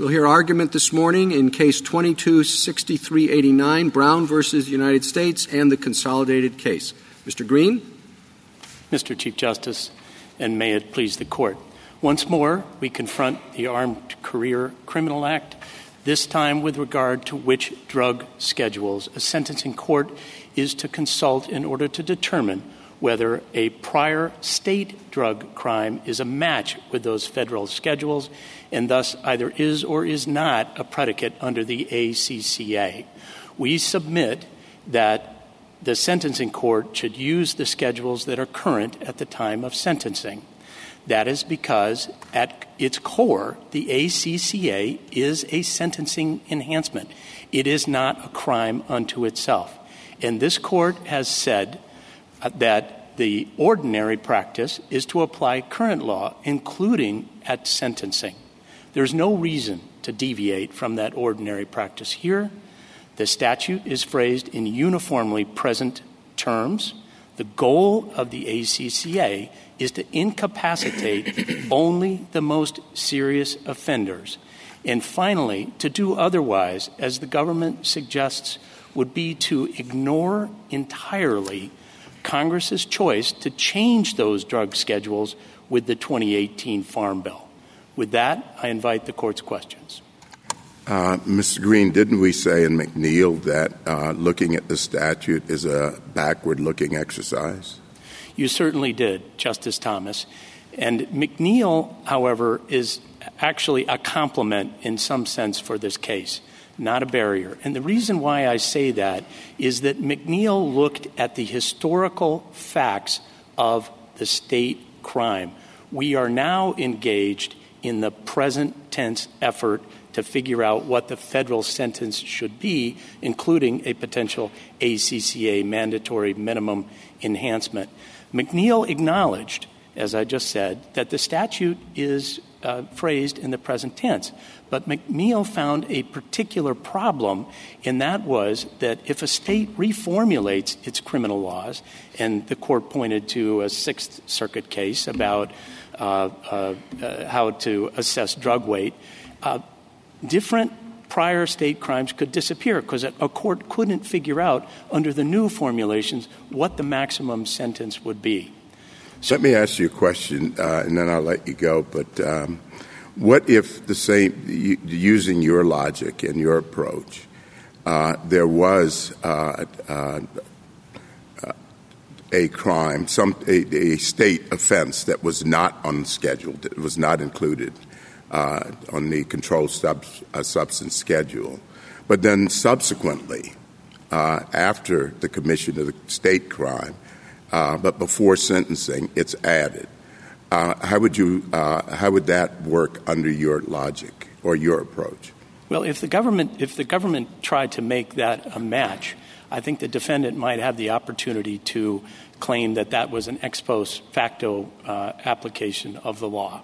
We'll hear argument this morning in Case 226389, Brown versus United States, and the consolidated case. Mr. Green? Mr. Chief Justice, and may it please the Court. Once more, we confront the Armed Career Criminal Act, this time with regard to which drug schedules a sentencing court is to consult in order to determine whether a prior state drug crime is a match with those federal schedules and thus either is or is not a predicate under the ACCA. We submit that the sentencing court should use the schedules that are current at the time of sentencing. That is because, at its core, the ACCA is a sentencing enhancement. It is not a crime unto itself. And this court has said that the ordinary practice is to apply current law, including at sentencing. There's no reason to deviate from that ordinary practice here. The statute is phrased in uniformly present terms. The goal of the ACCA is to incapacitate only the most serious offenders. And finally, to do otherwise, as the government suggests, would be to ignore entirely Congress's choice to change those drug schedules with the 2018 Farm Bill. With that, I invite the Court's questions. Uh, Mr. Green, didn't we say in McNeil that uh, looking at the statute is a backward looking exercise? You certainly did, Justice Thomas. And McNeil, however, is actually a complement in some sense for this case, not a barrier. And the reason why I say that is that McNeil looked at the historical facts of the state crime. We are now engaged in the present tense effort to figure out what the federal sentence should be, including a potential ACCA mandatory minimum enhancement. McNeil acknowledged, as I just said, that the statute is phrased in the present tense. But McNeil found a particular problem, and that was that if a state reformulates its criminal laws, and the court pointed to a Sixth Circuit case about uh, uh, uh, how to assess drug weight, different prior state crimes could disappear because a court couldn't figure out under the new formulations what the maximum sentence would be. So let me ask you a question, uh, and then I'll let you go. But um, what if the same, using your logic and your approach, uh, there was uh, a crime, some a, a, state offense that was not unscheduled, it was not included uh, on the controlled sub, uh, substance schedule. But then subsequently, uh, after the commission of the state crime, uh, but before sentencing, it's added. Uh, how would you? Uh, how would that work under your logic or your approach? Well, if the government if the government tried to make that a match, I think the defendant might have the opportunity to claim that that was an ex post facto uh, application of the law.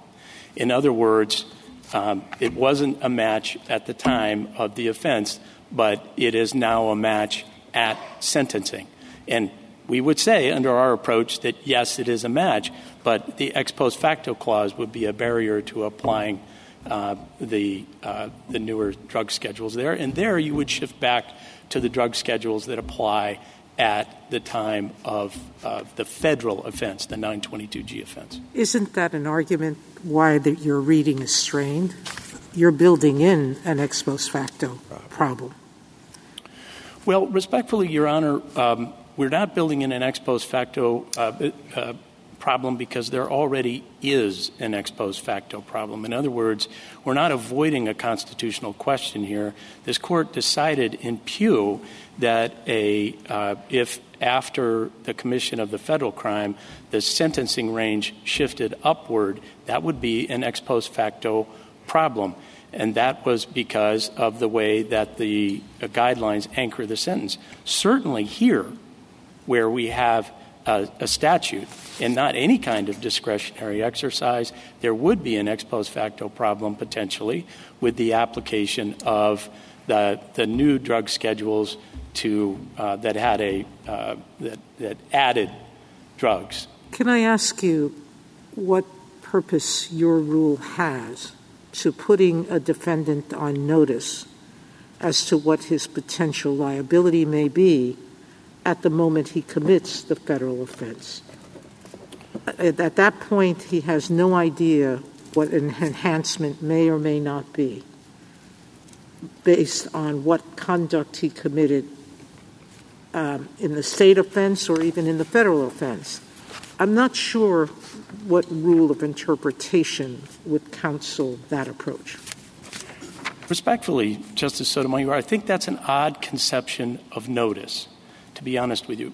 In other words, um, it wasn't a match at the time of the offense, but it is now a match at sentencing. And we would say under our approach that yes, it is a match, but the ex post facto clause would be a barrier to applying uh, the, uh, the newer drug schedules there. And there you would shift back to the drug schedules that apply at the time of uh, the federal offense, the 922G offense. Isn't that an argument why that your reading is strained? You're building in an ex post facto problem. Well, respectfully, Your Honor, um, we're not building in an ex post facto uh, uh, problem because there already is an ex post facto problem. In other words, we're not avoiding a constitutional question here. This court decided in Peugh that a uh, if after the commission of the federal crime the sentencing range shifted upward, that would be an ex post facto problem. And that was because of the way that the uh, guidelines anchor the sentence. Certainly here, where we have a, statute and not any kind of discretionary exercise, there would be an ex post facto problem potentially with the application of the, the new drug schedules to uh, that had a uh, that, that added drugs. Can I ask you what purpose your rule has to putting a defendant on notice as to what his potential liability may be at the moment he commits the federal offense. At that point, he has no idea what an enhancement may or may not be based on what conduct he committed um, in the state offense or even in the federal offense. I'm not sure what rule of interpretation would counsel that approach. Respectfully, Justice Sotomayor, I think that's an odd conception of notice, to be honest with you.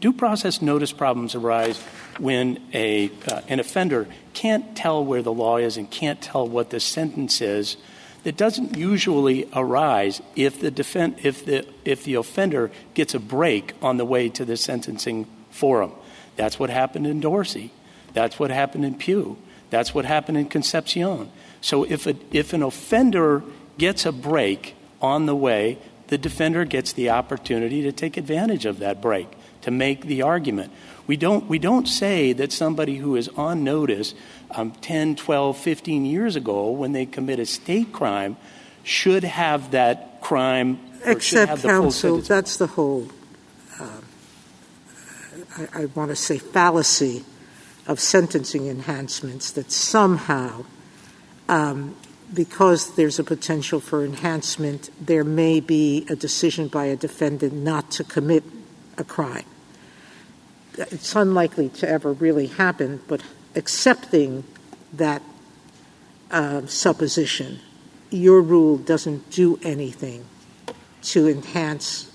Due process notice problems arise when a, uh, an offender can't tell where the law is and can't tell what the sentence is, that doesn't usually arise if the, defend, if, the, if the offender gets a break on the way to the sentencing forum. That's what happened in Dorsey. That's what happened in Peugh. That's what happened in Concepcion. So if an offender gets a break on the way, the defender gets the opportunity to take advantage of that break, to make the argument. We don't, we don't say that somebody who is on notice um, 10, 12, 15 years ago when they commit a state crime should have that crime. Except, counsel, that's the whole, I, I want to say, fallacy of sentencing enhancements that somehow um, because there's a potential for enhancement, there may be a decision by a defendant not to commit a crime. It's unlikely to ever really happen, but accepting that uh, supposition, your rule doesn't do anything to enhance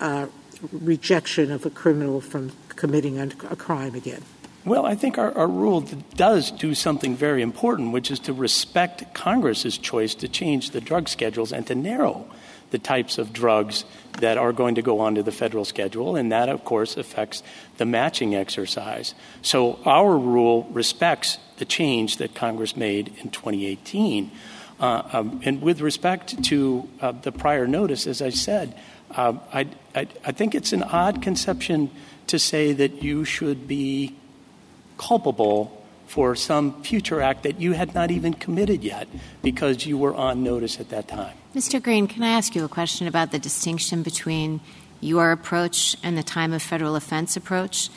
uh, rejection of a criminal from committing a crime again. Well, I think our, our, rule does do something very important, which is to respect Congress's choice to change the drug schedules and to narrow the types of drugs that are going to go onto the federal schedule, and that, of course, affects the matching exercise. So our rule respects the change that Congress made in 2018. Uh, um, and with respect to uh, the prior notice, as I said, uh, I, I, I think it's an odd conception to say that you should be culpable for some future act that you had not even committed yet because you were on notice at that time. Mr. Green, can I ask you a question about the distinction between your approach and the time of federal offense approach?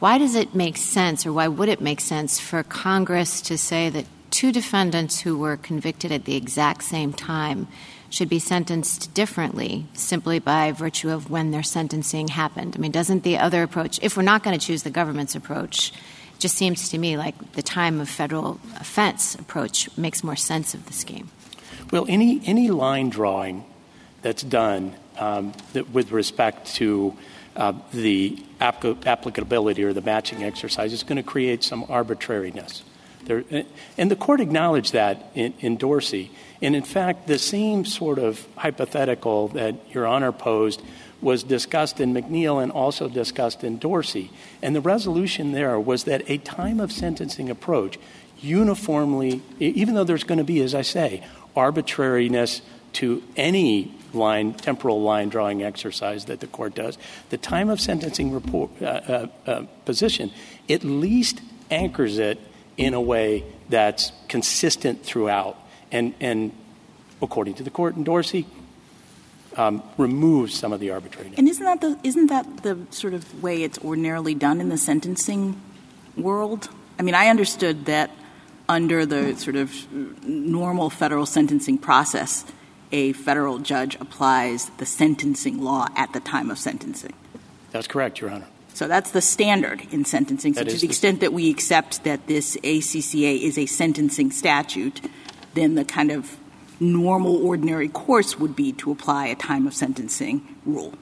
Why does it make sense, or why would it make sense, for Congress to say that two defendants who were convicted at the exact same time should be sentenced differently simply by virtue of when their sentencing happened? I mean, doesn't the other approach, if we're not going to choose the government's approach, just seems to me like the time of federal offense approach makes more sense of the scheme. Well, any, any line drawing that's done um, that with respect to uh, the applicability or the matching exercise is going to create some arbitrariness. There, and the court acknowledged that in, in, Dorsey. And in fact, the same sort of hypothetical that Your Honor posed was discussed in McNeil and also discussed in Dorsey. And the resolution there was that a time of sentencing approach uniformly, even though there's going to be, as I say, arbitrariness to any line, temporal line drawing exercise that the court does, the time of sentencing report, uh, uh, uh, position at least anchors it in a way that's consistent throughout. And, and according to the court in Dorsey, Um, removes some of the arbitrariness. And isn't that the isn't that the sort of way it's ordinarily done in the sentencing world? I mean, I understood that under the sort of normal federal sentencing process, a federal judge applies the sentencing law at the time of sentencing. That's correct, Your Honor. So that's the standard in sentencing. So to the extent that we accept that this ACCA is a sentencing statute, then the kind of normal, ordinary course would be to apply a time of sentencing rule.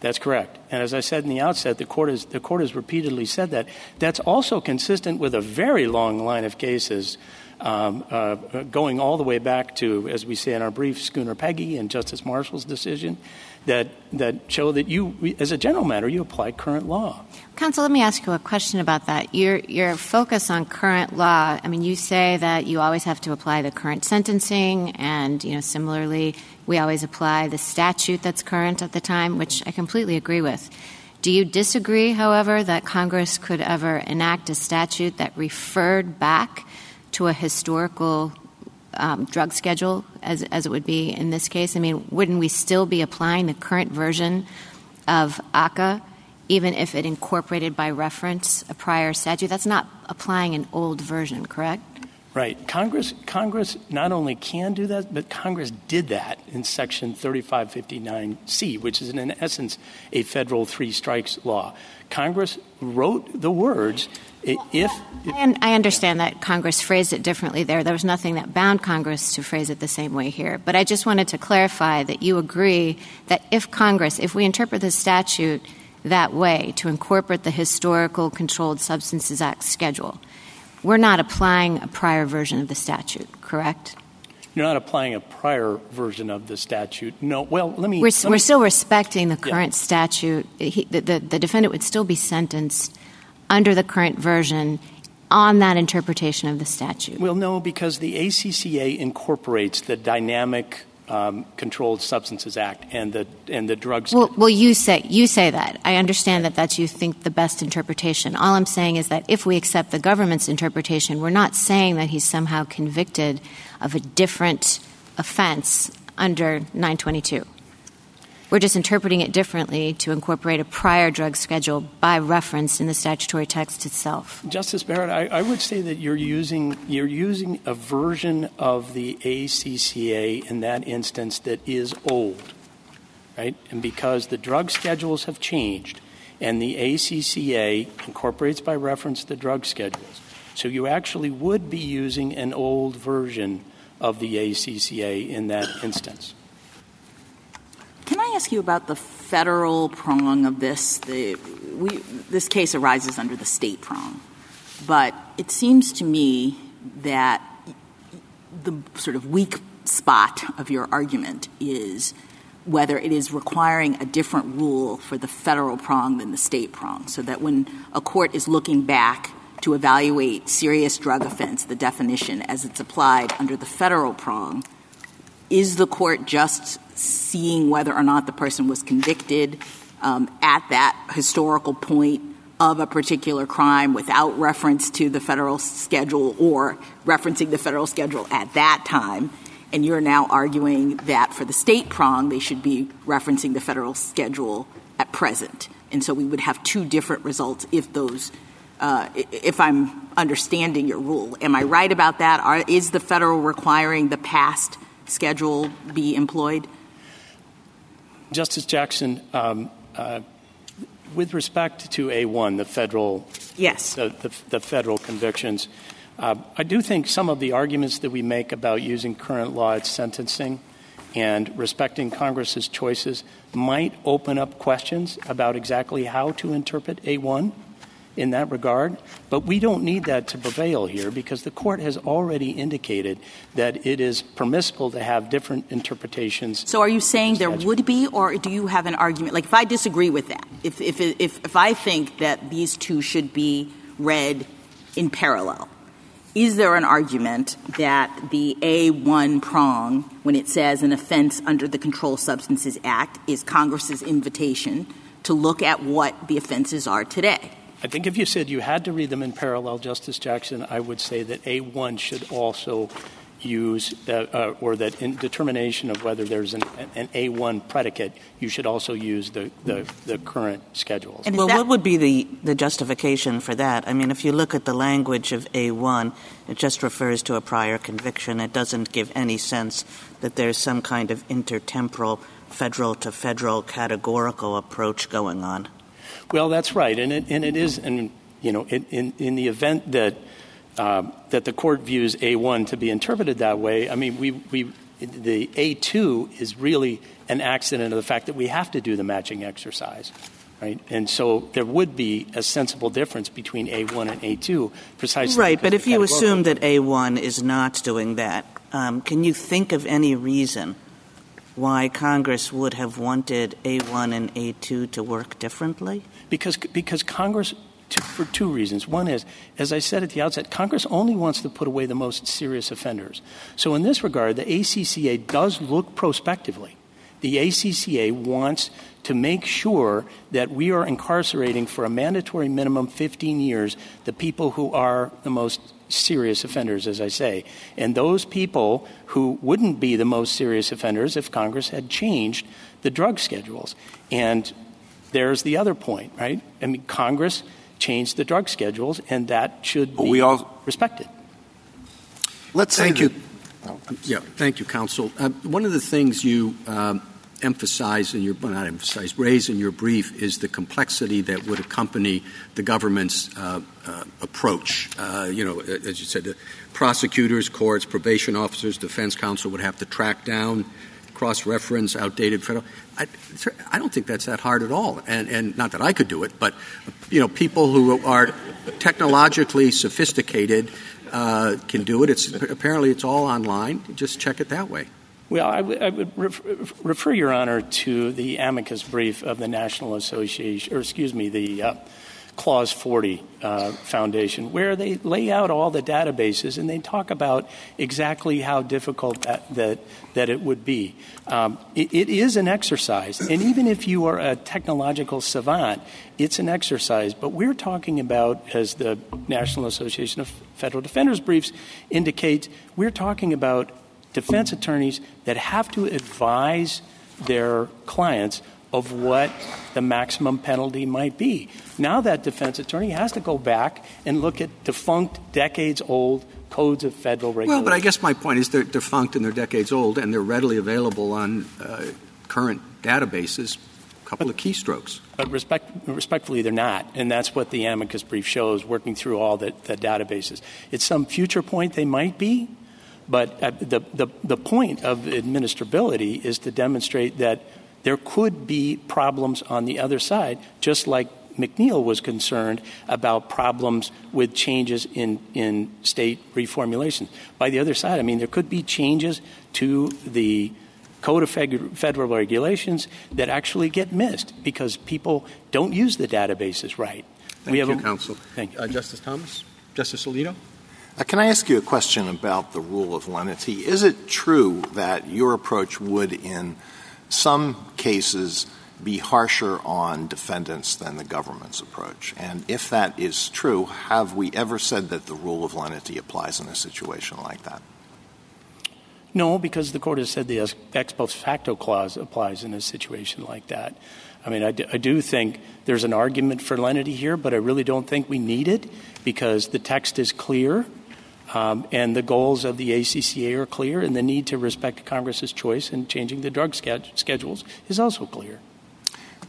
That's correct. And as I said in the outset, the court, has, the court has repeatedly said that. That's also consistent with a very long line of cases um, uh, going all the way back to, as we say in our brief, Schooner Peggy and Justice Marshall's decision that, that show that you, as a general matter, you apply current law. Counsel, let me ask you a question about that. Your, your focus on current law, I mean, you say that you always have to apply the current sentencing, and, you know, similarly, we always apply the statute that's current at the time, which I completely agree with. Do you disagree, however, that Congress could ever enact a statute that referred back to a historical Um, drug schedule as, as it would be in this case? I mean, wouldn't we still be applying the current version of ACCA even if it incorporated by reference a prior statute? That's not applying an old version, correct? Right. Congress, Congress not only can do that, but Congress did that in Section 3559C, which is in essence a federal three strikes law. Congress wrote the words if. And I understand that Congress phrased it differently there. There was nothing that bound Congress to phrase it the same way here. But I just wanted to clarify that you agree that if Congress, if we interpret the statute that way to incorporate the Historical Controlled Substances Act schedule, we're not applying a prior version of the statute, correct? You're not applying a prior version of the statute. No. Well, let me. We're, let we're me, still respecting the current statute. He, the, the, the defendant would still be sentenced under the current version on that interpretation of the statute. Well, no, because the ACCA incorporates the dynamic um, Controlled Substances Act and the and the drugs. Well, well, you say you say that. I understand that that's you think the best interpretation. All I'm saying is that if we accept the government's interpretation, we're not saying that he's somehow convicted of a different offense under 922. We're just interpreting it differently to incorporate a prior drug schedule by reference in the statutory text itself. Justice Barrett, I, I would say that you're using you're using a version of the ACCA in that instance that is old, right? And because the drug schedules have changed, and the ACCA incorporates by reference the drug schedules, so you actually would be using an old version of the ACCA in that instance. Can I ask you about the federal prong of this? This case arises under the state prong, but it seems to me that the sort of weak spot of your argument is whether it is requiring a different rule for the federal prong than the state prong, so that when a court is looking back to evaluate serious drug offense, the definition as it's applied under the federal prong, is the court just seeing whether or not the person was convicted um, at that historical point of a particular crime without reference to the federal schedule or referencing the federal schedule at that time. And you're now arguing that for the state prong, they should be referencing the federal schedule at present. And so we would have two different results if those, uh, if I'm understanding your rule. Am I right about that? Are, is the federal requiring the past schedule be employed? Justice Jackson, um, uh, with respect to A1, the federal, yes, the, the, the federal convictions, uh, I do think some of the arguments that we make about using current law at sentencing and respecting Congress's choices might open up questions about exactly how to interpret A1 in that regard. But we don't need that to prevail here because the court has already indicated that it is permissible to have different interpretations. So are you saying there would be, or do you have an argument? Like if I disagree with that, if, if, if, if I think that these two should be read in parallel, is there an argument that the A1 prong, when it says an offense under the Controlled Substances Act, is Congress's invitation to look at what the offenses are today? I think if you said you had to read them in parallel, Justice Jackson, I would say that A1 should also use, uh, or that in determination of whether there's an, an A1 predicate, you should also use the, the, the current schedules. well, what would be the, the justification for that? I mean, if you look at the language of A1, it just refers to a prior conviction. It doesn't give any sense that there's some kind of intertemporal federal to federal categorical approach going on. Well, that's right, and it, and it is, and you know, in, in, in the event that uh, that the court views A1 to be interpreted that way, I mean, we, we the A2 is really an accident of the fact that we have to do the matching exercise. Right? And so there would be a sensible difference between A1 and A2 precisely. Right, but if you assume that A1 is not doing that, um, can you think of any reason why Congress would have wanted A1 and A2 to work differently? Because, because Congress, for two reasons. One is, as I said at the outset, Congress only wants to put away the most serious offenders. So in this regard, the ACCA does look prospectively The ACCA wants to make sure that we are incarcerating for a mandatory minimum 15 years the people who are the most serious offenders, as I say, and those people who wouldn't be the most serious offenders if Congress had changed the drug schedules. And there's the other point, right? I mean, Congress changed the drug schedules, and that should be we all, respected. Let's thank you. Yeah, thank you, counsel. Uh, one of the things you um, emphasize in your not emphasize raise in your brief is the complexity that would accompany the government's uh, uh, approach. Uh, you know, as you said, prosecutors, courts, probation officers, defense counsel would have to track down, cross-reference outdated federal. I, don't think that's that hard at all, and not that I could do it, but you know, people who are technologically sophisticated can do it. It's apparently it's all online. Just check it that way. Well, I, would ref- refer Your Honor to the amicus brief of the National Association, or excuse me, the uh, Clause 40 uh, Foundation, where they lay out all the databases and they talk about exactly how difficult that, that, that it would be. Um, it, it is an exercise, and even if you are a technological savant, it's an exercise. But we're talking about, as the National Association of Federal Defenders briefs indicate, we're talking about defense attorneys that have to advise their clients of what the maximum penalty might be. Now that defense attorney has to go back and look at defunct, decades old codes of federal regulations. Well, but I guess my point is they're defunct and they're decades old and they're readily available on uh, current databases. A couple of keystrokes. But respect, respectfully, they're not. And that's what the amicus brief shows, working through all the, the databases. At some future point, they might be, but the, the, the point of administrability is to demonstrate that there could be problems on the other side, just like McNeil was concerned about problems with changes in, in state reformulation. By the other side, I mean, there could be changes to the Code of Federal Regulations that actually get missed because people don't use the databases right. Thank we have you, a, counsel. Thank you. Uh, Justice Thomas? Justice Alito? Uh, can I ask you a question about the rule of lenity? Is it true that your approach would, in some cases, be harsher on defendants than the government's approach? And if that is true, have we ever said that the rule of lenity applies in a situation like that? No, because the court has said the ex post facto clause applies in a situation like that. I mean, I do, think there's an argument for lenity here, but I really don't think we need it because the text is clear Um, and the goals of the ACCA are clear, and the need to respect Congress's choice in changing the drug schedules is also clear.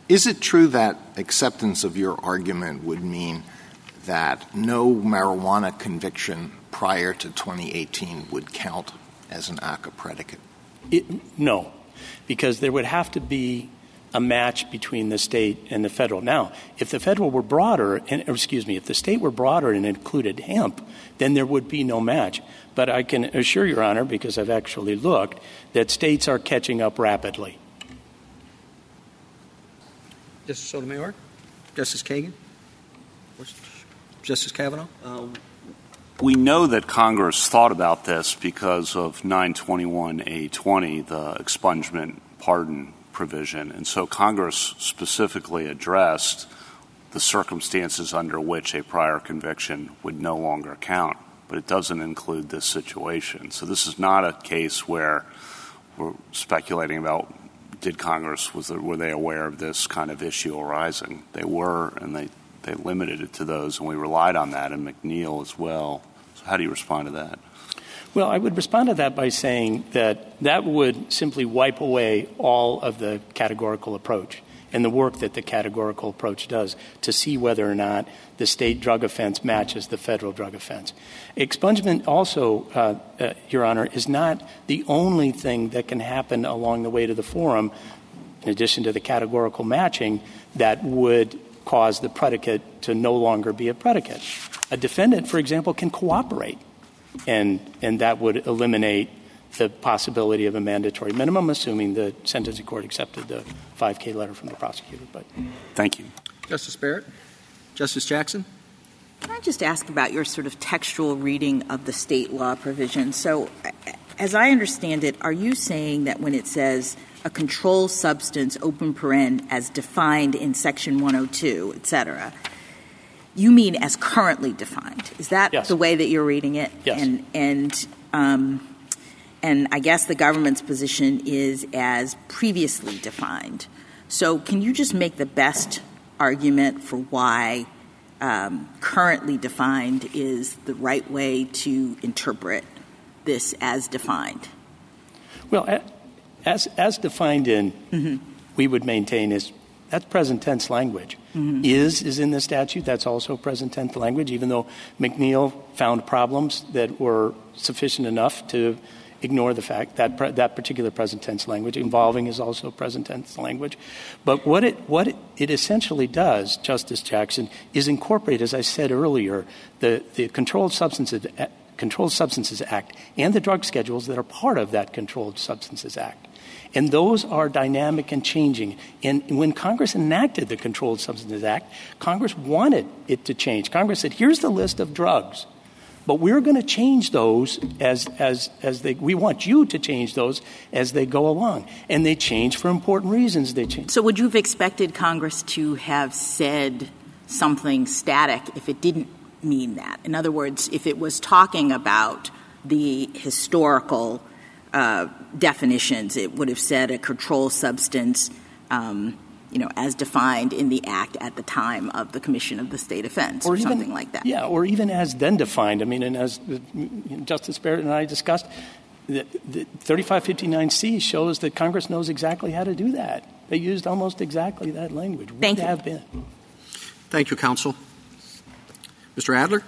Is it true that acceptance of your argument would mean that no marijuana conviction prior to 2018 would count as an ACCA predicate? It, no, because there would have to be a match between the state and the federal. Now, if the federal were broader, and, excuse me, if the state were broader and included hemp, then there would be no match. But I can assure Your Honor, because I've actually looked, that states are catching up rapidly. Justice Sotomayor? Justice Kagan? Justice Kavanaugh? Um, we know that Congress thought about this because of 921A20, the expungement pardon provision. And so Congress specifically addressed the circumstances under which a prior conviction would no longer count, but it doesn't include this situation. So this is not a case where we're speculating about did Congress was were they aware of this kind of issue arising? They were, and they they limited it to those, and we relied on that, and McNeil as well. So how do you respond to that? Well, I would respond to that by saying that that would simply wipe away all of the categorical approach and the work that the categorical approach does to see whether or not the state drug offense matches the federal drug offense. Expungement also, uh, uh, Your Honor, is not the only thing that can happen along the way to the forum, in addition to the categorical matching, that would cause the predicate to no longer be a predicate. A defendant, for example, can cooperate and, and that would eliminate the possibility of a mandatory minimum, assuming the sentencing court accepted the 5K letter from the prosecutor. But thank you, Justice Barrett, Justice Jackson. Can I just ask about your sort of textual reading of the state law provision? So, as I understand it, are you saying that when it says a controlled substance, open paren, as defined in Section 102, et cetera, you mean as currently defined? Is that yes. the way that you're reading it? Yes. And, and, um, and I guess the government's position is as previously defined. So, can you just make the best argument for why um, currently defined is the right way to interpret this as defined? Well, as, as defined in, mm-hmm. we would maintain is that's present tense language. Mm-hmm. Is is in the statute. That's also present tense language, even though McNeil found problems that were sufficient enough to ignore the fact that pre- that particular present tense language involving is also present tense language. But what it what it, it, essentially does, Justice Jackson, is incorporate, as I said earlier, the the controlled substances Controlled Substances Act and the drug schedules that are part of that Controlled Substances Act. And those are dynamic and changing. And when Congress enacted the Controlled Substances Act, Congress wanted it to change. Congress said, here's the list of drugs but we're going to change those as, as, as they, we want you to change those as they go along. And they change for important reasons. They change. So would you have expected Congress to have said something static if it didn't mean that? In other words, if it was talking about the historical uh, definitions, it would have said a controlled substance um, you know, as defined in the act at the time of the commission of the state offense or, or even, something like that. Yeah, or even as then defined. I mean, and as Justice Barrett and I discussed, the, the 3559C shows that Congress knows exactly how to do that. They used almost exactly that language. Thank you. been. Thank you, counsel. Mr. Adler?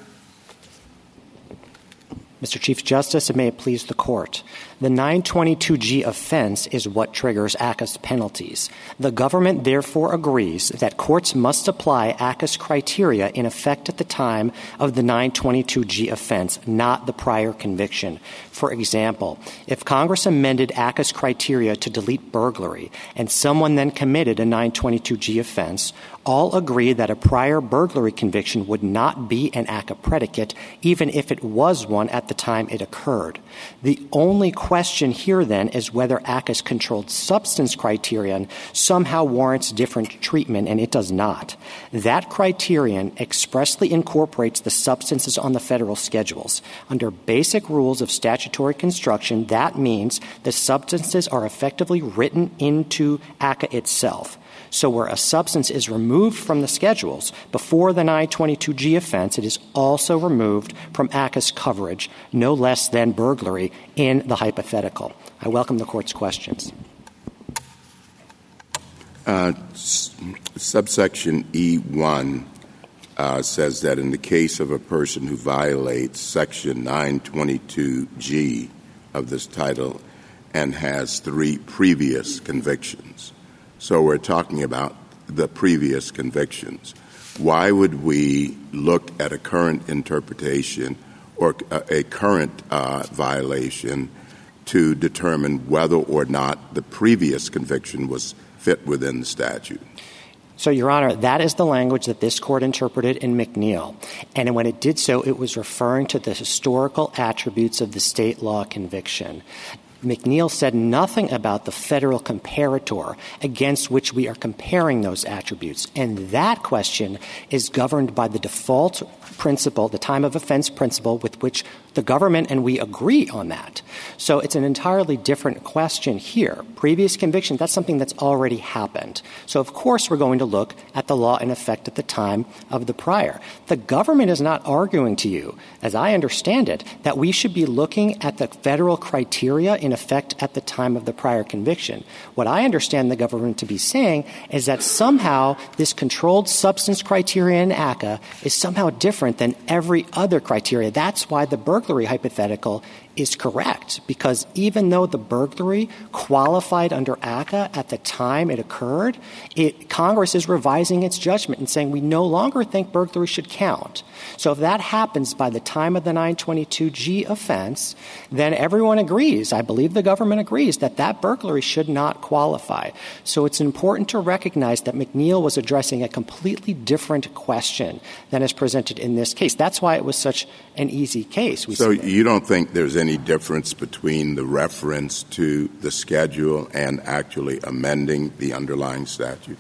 Mr. Chief Justice, and may it please the court. The 922G offense is what triggers ACCA's penalties. The government therefore agrees that courts must apply ACCA's criteria in effect at the time of the 922G offense, not the prior conviction. For example, if Congress amended ACCA's criteria to delete burglary and someone then committed a 922G offense, all agree that a prior burglary conviction would not be an ACCA predicate, even if it was one at the time it occurred. The only question here, then, is whether ACCA's controlled substance criterion somehow warrants different treatment, and it does not. That criterion expressly incorporates the substances on the federal schedules. Under basic rules of statutory construction, that means the substances are effectively written into ACCA itself. So where a substance is removed from the schedules before the 922G offense, it is also removed from ACCA's coverage, no less than burglary, in the hypothetical. I welcome the court's questions. Uh, subsection E1 uh, says that in the case of a person who violates section 922G of this title and has three previous convictions, so we're talking about the previous convictions. Why would we look at a current interpretation or a current uh, violation to determine whether or not the previous conviction was fit within the statute? So, Your Honor, that is the language that this court interpreted in McNeil. And when it did so, it was referring to the historical attributes of the state law conviction. McNeil said nothing about the federal comparator against which we are comparing those attributes. And that question is governed by the default principle, the time of offense principle, with which the government and we agree on that. So it's an entirely different question here. Previous conviction, that's something that's already happened. So, of course, we're going to look at the law in effect at the time of the prior. The government is not arguing to you, as I understand it, that we should be looking at the federal criteria in effect at the time of the prior conviction. What I understand the government to be saying is that somehow this controlled substance criteria in ACCA is somehow different than every other criteria. That's why the burglary hypothetical is correct because even though the burglary qualified under ACCA at the time it occurred, it, Congress is revising its judgment and saying we no longer think burglary should count. So if that happens by the time of the 922G offense, then everyone agrees, I believe the government agrees, that that burglary should not qualify. So it's important to recognize that McNeil was addressing a completely different question than is presented in this case. That's why it was such an easy case. We so you don't think there's any difference between the reference to the schedule and actually amending the underlying statute?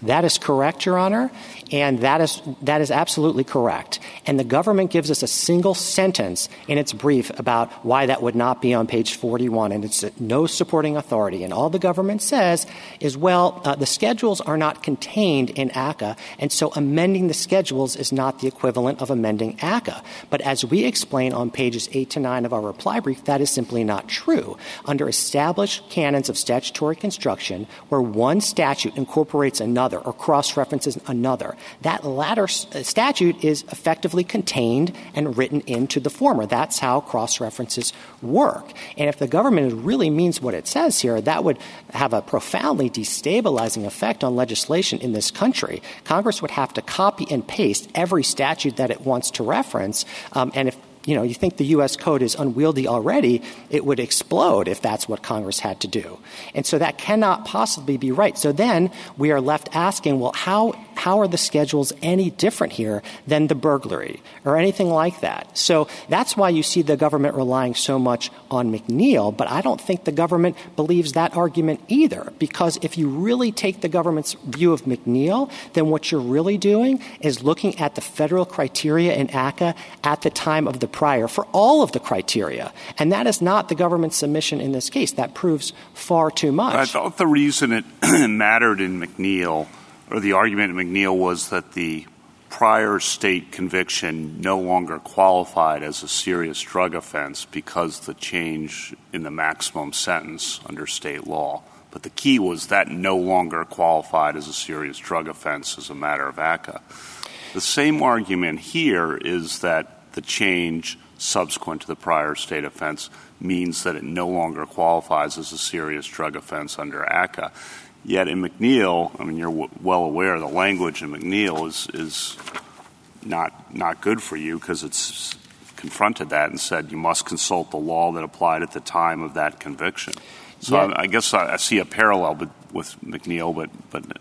That is correct, Your Honor. And that is, that is absolutely correct. And the government gives us a single sentence in its brief about why that would not be on page 41, and it's no supporting authority. And all the government says is, well, uh, the schedules are not contained in ACCA, and so amending the schedules is not the equivalent of amending ACCA. But as we explain on pages 8 to 9 of our reply brief, that is simply not true. Under established canons of statutory construction, where one statute incorporates another or cross references another, that latter uh, statute is effectively contained and written into the former. That's how cross references work. And if the government really means what it says here, that would have a profoundly destabilizing effect on legislation in this country. Congress would have to copy and paste every statute that it wants to reference. Um, and if you know, you think the U.S. code is unwieldy already, it would explode if that's what Congress had to do. And so that cannot possibly be right. So then we are left asking, well, how, how are the schedules any different here than the burglary or anything like that? So that's why you see the government relying so much on McNeil, but I don't think the government believes that argument either, because if you really take the government's view of McNeil, then what you're really doing is looking at the federal criteria in ACCA at the time of the prior for all of the criteria. And that is not the government's submission in this case. That proves far too much. I thought the reason it mattered in McNeil, or the argument in McNeil, was that the prior state conviction no longer qualified as a serious drug offense because the change in the maximum sentence under state law. But the key was that no longer qualified as a serious drug offense as a matter of ACCA. The same argument here is that the change subsequent to the prior state offense means that it no longer qualifies as a serious drug offense under ACCA. Yet in McNeil, I mean, you're w- well aware the language in McNeil is, is not, not good for you because it's confronted that and said you must consult the law that applied at the time of that conviction. So I, I, guess I, I, see a parallel with McNeil, but, but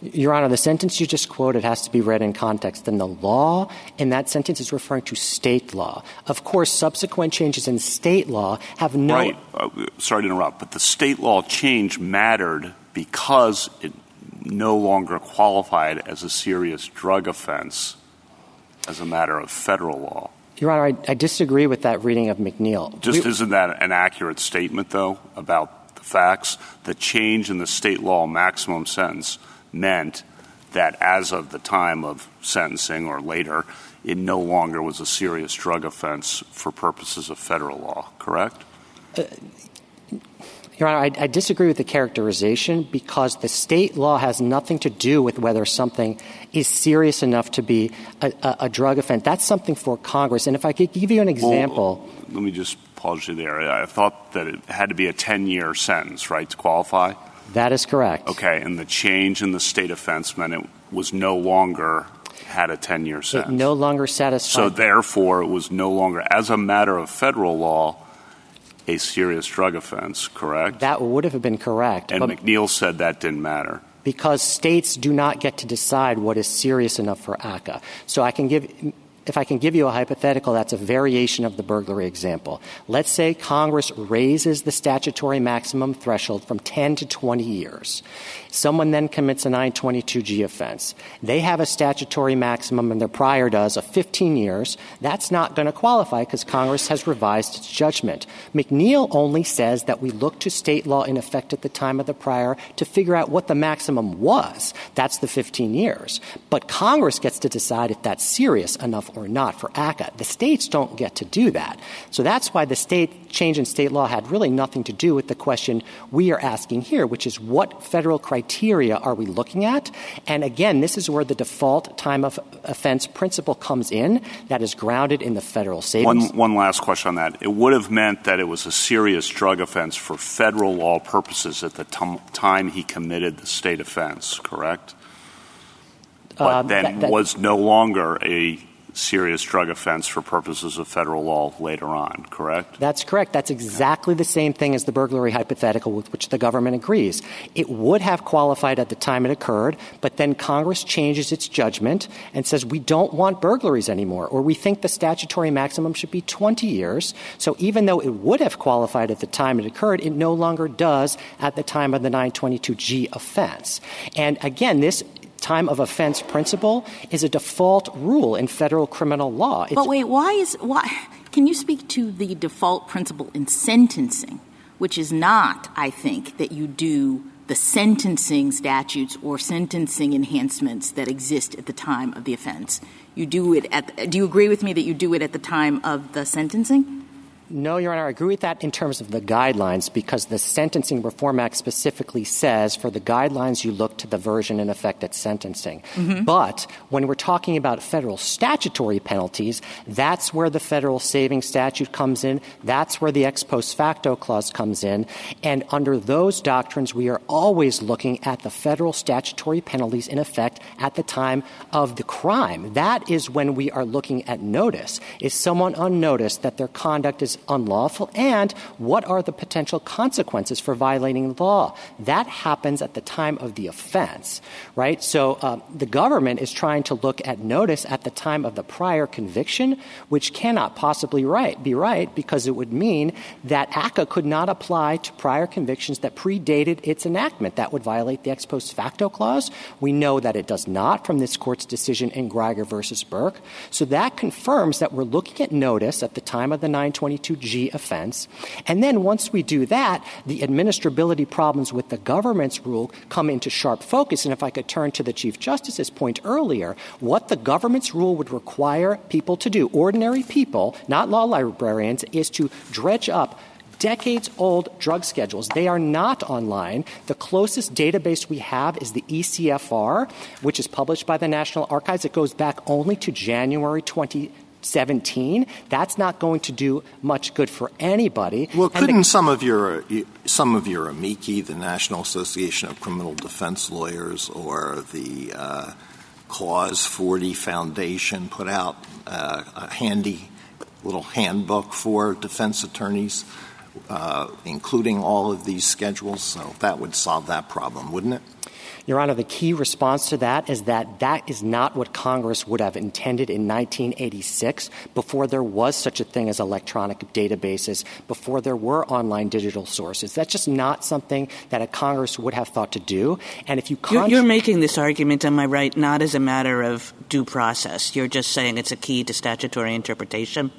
your Honor, the sentence you just quoted has to be read in context. Then the law in that sentence is referring to state law. Of course, subsequent changes in state law have no. Right. Uh, sorry to interrupt, but the state law change mattered because it no longer qualified as a serious drug offense as a matter of federal law. Your Honor, I, I disagree with that reading of McNeil. Just isn't that an accurate statement, though, about the facts? The change in the state law maximum sentence meant that as of the time of sentencing or later, it no longer was a serious drug offense for purposes of federal law, correct? Uh, Your Honor, I, I, disagree with the characterization because the state law has nothing to do with whether something is serious enough to be a, a, a drug offense. That's something for Congress. And if I could give you an example. Well, let me just pause you there. I thought that it had to be a 10 year sentence, right, to qualify? That is correct. Okay, and the change in the state offense meant it was no longer had a 10 year sentence. It no longer satisfied. So, therefore, it was no longer, as a matter of federal law, a serious drug offense, correct? That would have been correct. And McNeil said that didn't matter. Because states do not get to decide what is serious enough for ACCA. So I can give if I can give you a hypothetical, that's a variation of the burglary example. Let's say Congress raises the statutory maximum threshold from 10 to 20 years. Someone then commits a 922G offense. They have a statutory maximum, and their prior does, of 15 years. That's not going to qualify because Congress has revised its judgment. McNeil only says that we look to state law in effect at the time of the prior to figure out what the maximum was. That's the 15 years. But Congress gets to decide if that's serious enough or not for ACCA. The states don't get to do that. So that's why the state change in state law had really nothing to do with the question we are asking here, which is what federal criteria are we looking at? And again, this is where the default time of offense principle comes in that is grounded in the federal savings. One, one last question on that. It would have meant that it was a serious drug offense for federal law purposes at the t- time he committed the state offense, correct? But uh, then that, that, was no longer a serious drug offense for purposes of federal law later on, correct? That's correct. That's exactly the same thing as the burglary hypothetical with which the government agrees. It would have qualified at the time it occurred, but then Congress changes its judgment and says we don't want burglaries anymore, or we think the statutory maximum should be 20 years. So even though it would have qualified at the time it occurred, it no longer does at the time of the 922G offense. And again, this time of offense principle is a default rule in federal criminal law. But wait, why is why? Can you speak to the default principle in sentencing, which is not, I think, that you do the sentencing statutes or sentencing enhancements that exist at the time of the offense. You do it at. Do you agree with me that you do it at the time of the sentencing? No, Your Honor, I agree with that in terms of the guidelines because the Sentencing Reform Act specifically says for the guidelines you look to the version in effect at sentencing. Mm-hmm. But when we're talking about federal statutory penalties, that's where the federal saving statute comes in. That's where the ex post facto clause comes in. And under those doctrines, we are always looking at the federal statutory penalties in effect at the time of the crime. That is when we are looking at notice. Is someone unnoticed that their conduct is unlawful and what are the potential consequences for violating the law. That happens at the time of the offense, right? So uh, the government is trying to look at notice at the time of the prior conviction, which cannot possibly be right because it would mean that ACCA could not apply to prior convictions that predated its enactment. That would violate the ex post facto clause. We know that it does not from this court's decision in Gryger versus Burke. So that confirms that we're looking at notice at the time of the 922 G offense. And then once we do that, the administrability problems with the government's rule come into sharp focus. And if I could turn to the Chief Justice's point earlier, what the government's rule would require people to do, ordinary people, not law librarians, is to dredge up decades old drug schedules. They are not online. The closest database we have is the ECFR, which is published by the National Archives. It goes back only to January 20, 17, that's not going to do much good for anybody. Well, couldn't some of your some of your amici, the National Association of Criminal Defense Lawyers, or the uh, Clause 40 Foundation, put out uh, a handy little handbook for defense attorneys, uh, including all of these schedules? So that would solve that problem, wouldn't it? Your Honor, the key response to that is that that is not what Congress would have intended in 1986 before there was such a thing as electronic databases, before there were online digital sources. That's just not something that a Congress would have thought to do. And if you you're, you're making this argument, am I right, not as a matter of due process. You're just saying it's a key to statutory interpretation?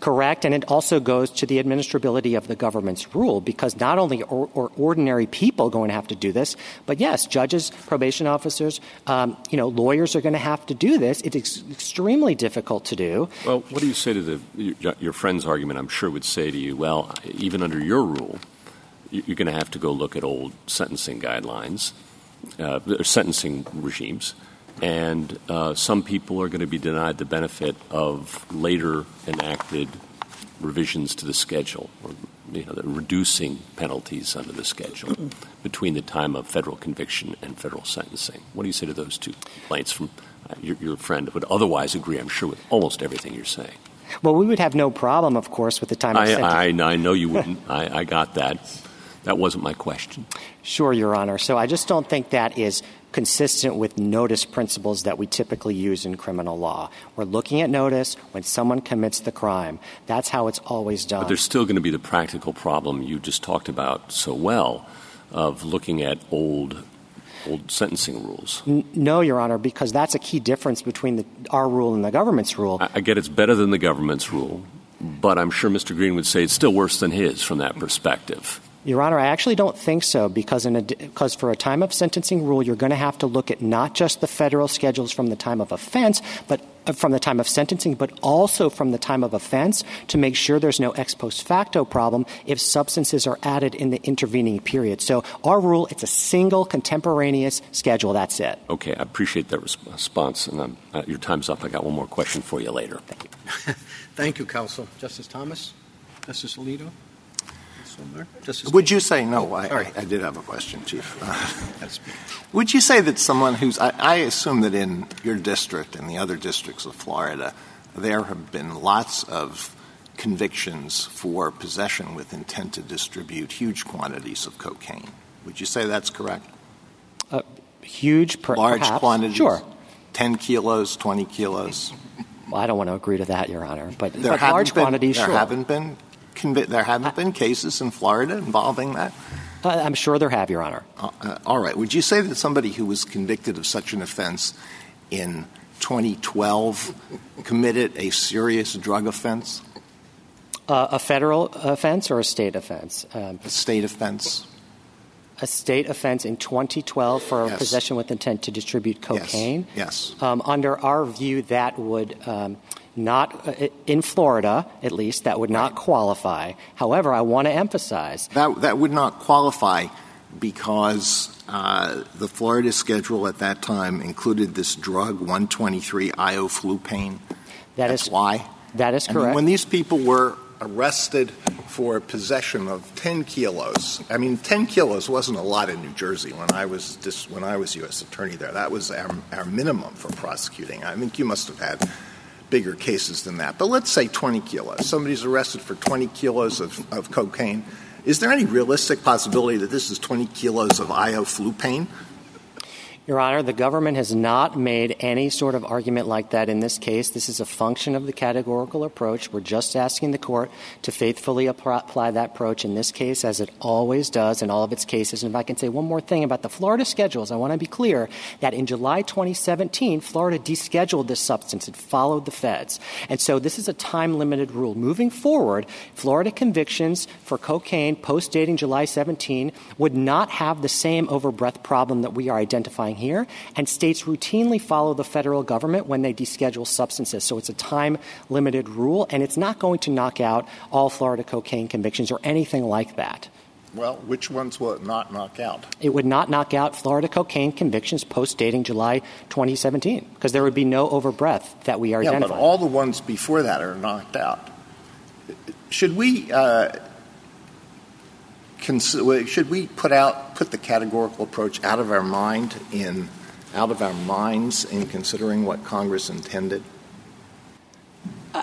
Correct, and it also goes to the administrability of the government's rule because not only are, are ordinary people going to have to do this, but yes, judges, probation officers, um, you know, lawyers are going to have to do this. It's ex- extremely difficult to do. Well, what do you say to the your, friend's argument? I'm sure would say to you, well, even under your rule, you're going to have to go look at old sentencing guidelines, uh, sentencing regimes and uh, some people are going to be denied the benefit of later enacted revisions to the schedule or you know, reducing penalties under the schedule between the time of federal conviction and federal sentencing. What do you say to those two complaints from uh, your, your friend would otherwise agree, I'm sure, with almost everything you're saying? Well, we would have no problem, of course, with the time I, I, I, know you wouldn't. I, I got that. That wasn't my question. Sure, Your Honor. So I just don't think that is consistent with notice principles that we typically use in criminal law. We're looking at notice when someone commits the crime. That's how it's always done. But there's still going to be the practical problem you just talked about so well of looking at old old sentencing rules. no, Your Honor, because that's a key difference between the, our rule and the government's rule. I, I get it's better than the government's rule, but I'm sure Mr. Green would say it's still worse than his from that perspective. Your Honor, I actually don't think so because, in a, because for a time of sentencing rule, you're going to have to look at not just the federal schedules from the time of offense, but uh, from the time of sentencing, but also from the time of offense to make sure there's no ex post facto problem if substances are added in the intervening period. So our rule, it's a single contemporaneous schedule. That's it. Okay, I appreciate that response. And uh, your time's up. I got one more question for you later. Thank you. Thank you, counsel. Justice Thomas? Justice Alito? Justice Would you say no? I, I, I, did have a question, Chief. Uh, would you say that someone who's I, I assume that in your district and the other districts of Florida, there have been lots of convictions for possession with intent to distribute huge quantities of cocaine. Would you say that's correct? Uh, huge, per- large perhaps. quantities. Sure. Ten kilos, twenty kilos. Well, I don't want to agree to that, Your Honor, but, but large been, quantities. There sure. haven't been convi- there haven't been cases in Florida involving that? Uh, I'm sure there have, Your Honor. Uh, uh, all right. Would you say that somebody who was convicted of such an offense in 2012 committed a serious drug offense? A federal offense or a state offense? Um, a state offense. A state offense in 2012 for possession with intent to distribute cocaine? Yes. yes. Um, under our view, that would um, not uh, in Florida, at least, that would not qualify. However, I want to emphasize that that would not qualify because uh, the Florida schedule at that time included this drug 123 ioflupane. That is why. That is correct. When these people were arrested for possession of 10 kilos. I mean, 10 kilos wasn't a lot in New Jersey when I was just, when I was U.S. attorney there. That was our minimum for prosecuting. I think you must have had bigger cases than that. But let's say 20 kilos. Somebody's arrested for 20 kilos of, of cocaine. Is there any realistic possibility that this is 20 kilos of ioflupane? Your Honor, the government has not made any sort of argument like that in this case. This is a function of the categorical approach. We're just asking the court to faithfully apply that approach in this case, as it always does in all of its cases. And if I can say one more thing about the Florida schedules, I want to be clear that in July 2017, Florida descheduled this substance. It followed the feds. And so this is a time limited rule. Moving forward, Florida convictions for cocaine post dating July 17 would not have the same overbreadth problem that we are identifying here, and states routinely follow the federal government when they deschedule substances. So it's a time limited rule, and it's not going to knock out all Florida cocaine convictions or anything like that. Well, which ones will it not knock out? It would not knock out Florida cocaine convictions post dating July 2017 because there would be no overbreadth that we are yeah, identifying. but all the ones before that are knocked out. Should we uh, should we put out put the categorical approach out of our mind in out of our minds in considering what Congress intended?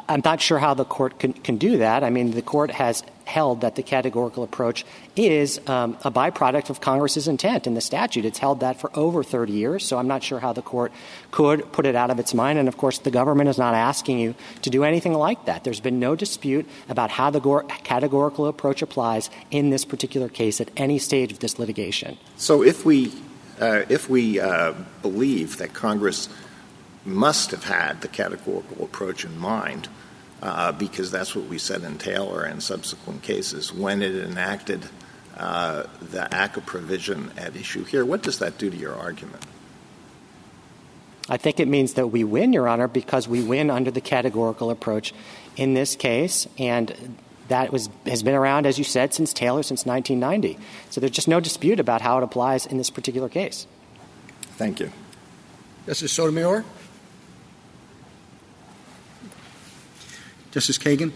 I'm not sure how the court can, can do that. I mean, the court has held that the categorical approach is um, a byproduct of Congress's intent in the statute. It's held that for over 30 years, so I'm not sure how the court could put it out of its mind. And of course, the government is not asking you to do anything like that. There's been no dispute about how the categorical approach applies in this particular case at any stage of this litigation. So if we uh, if we uh, believe that Congress must have had the categorical approach in mind uh, because that's what we said in Taylor and subsequent cases when it enacted uh, the ACCA provision at issue here. What does that do to your argument? I think it means that we win, Your Honor, because we win under the categorical approach in this case, and that was, has been around, as you said, since Taylor, since 1990. So there's just no dispute about how it applies in this particular case. Thank you. Justice Sotomayor? Justice Kagan?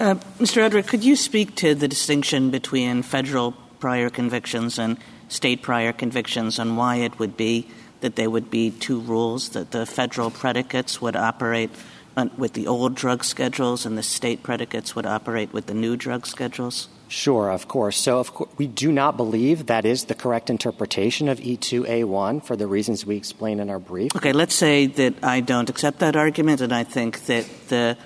Uh, Mr. Adler, could you speak to the distinction between federal prior convictions and state prior convictions and why it would be that there would be two rules, that the federal predicates would operate with the old drug schedules and the state predicates would operate with the new drug schedules? Sure, of course. So of course, we do not believe that is the correct interpretation of E2A1 for the reasons we explain in our brief. Okay, let's say that I don't accept that argument and I think that the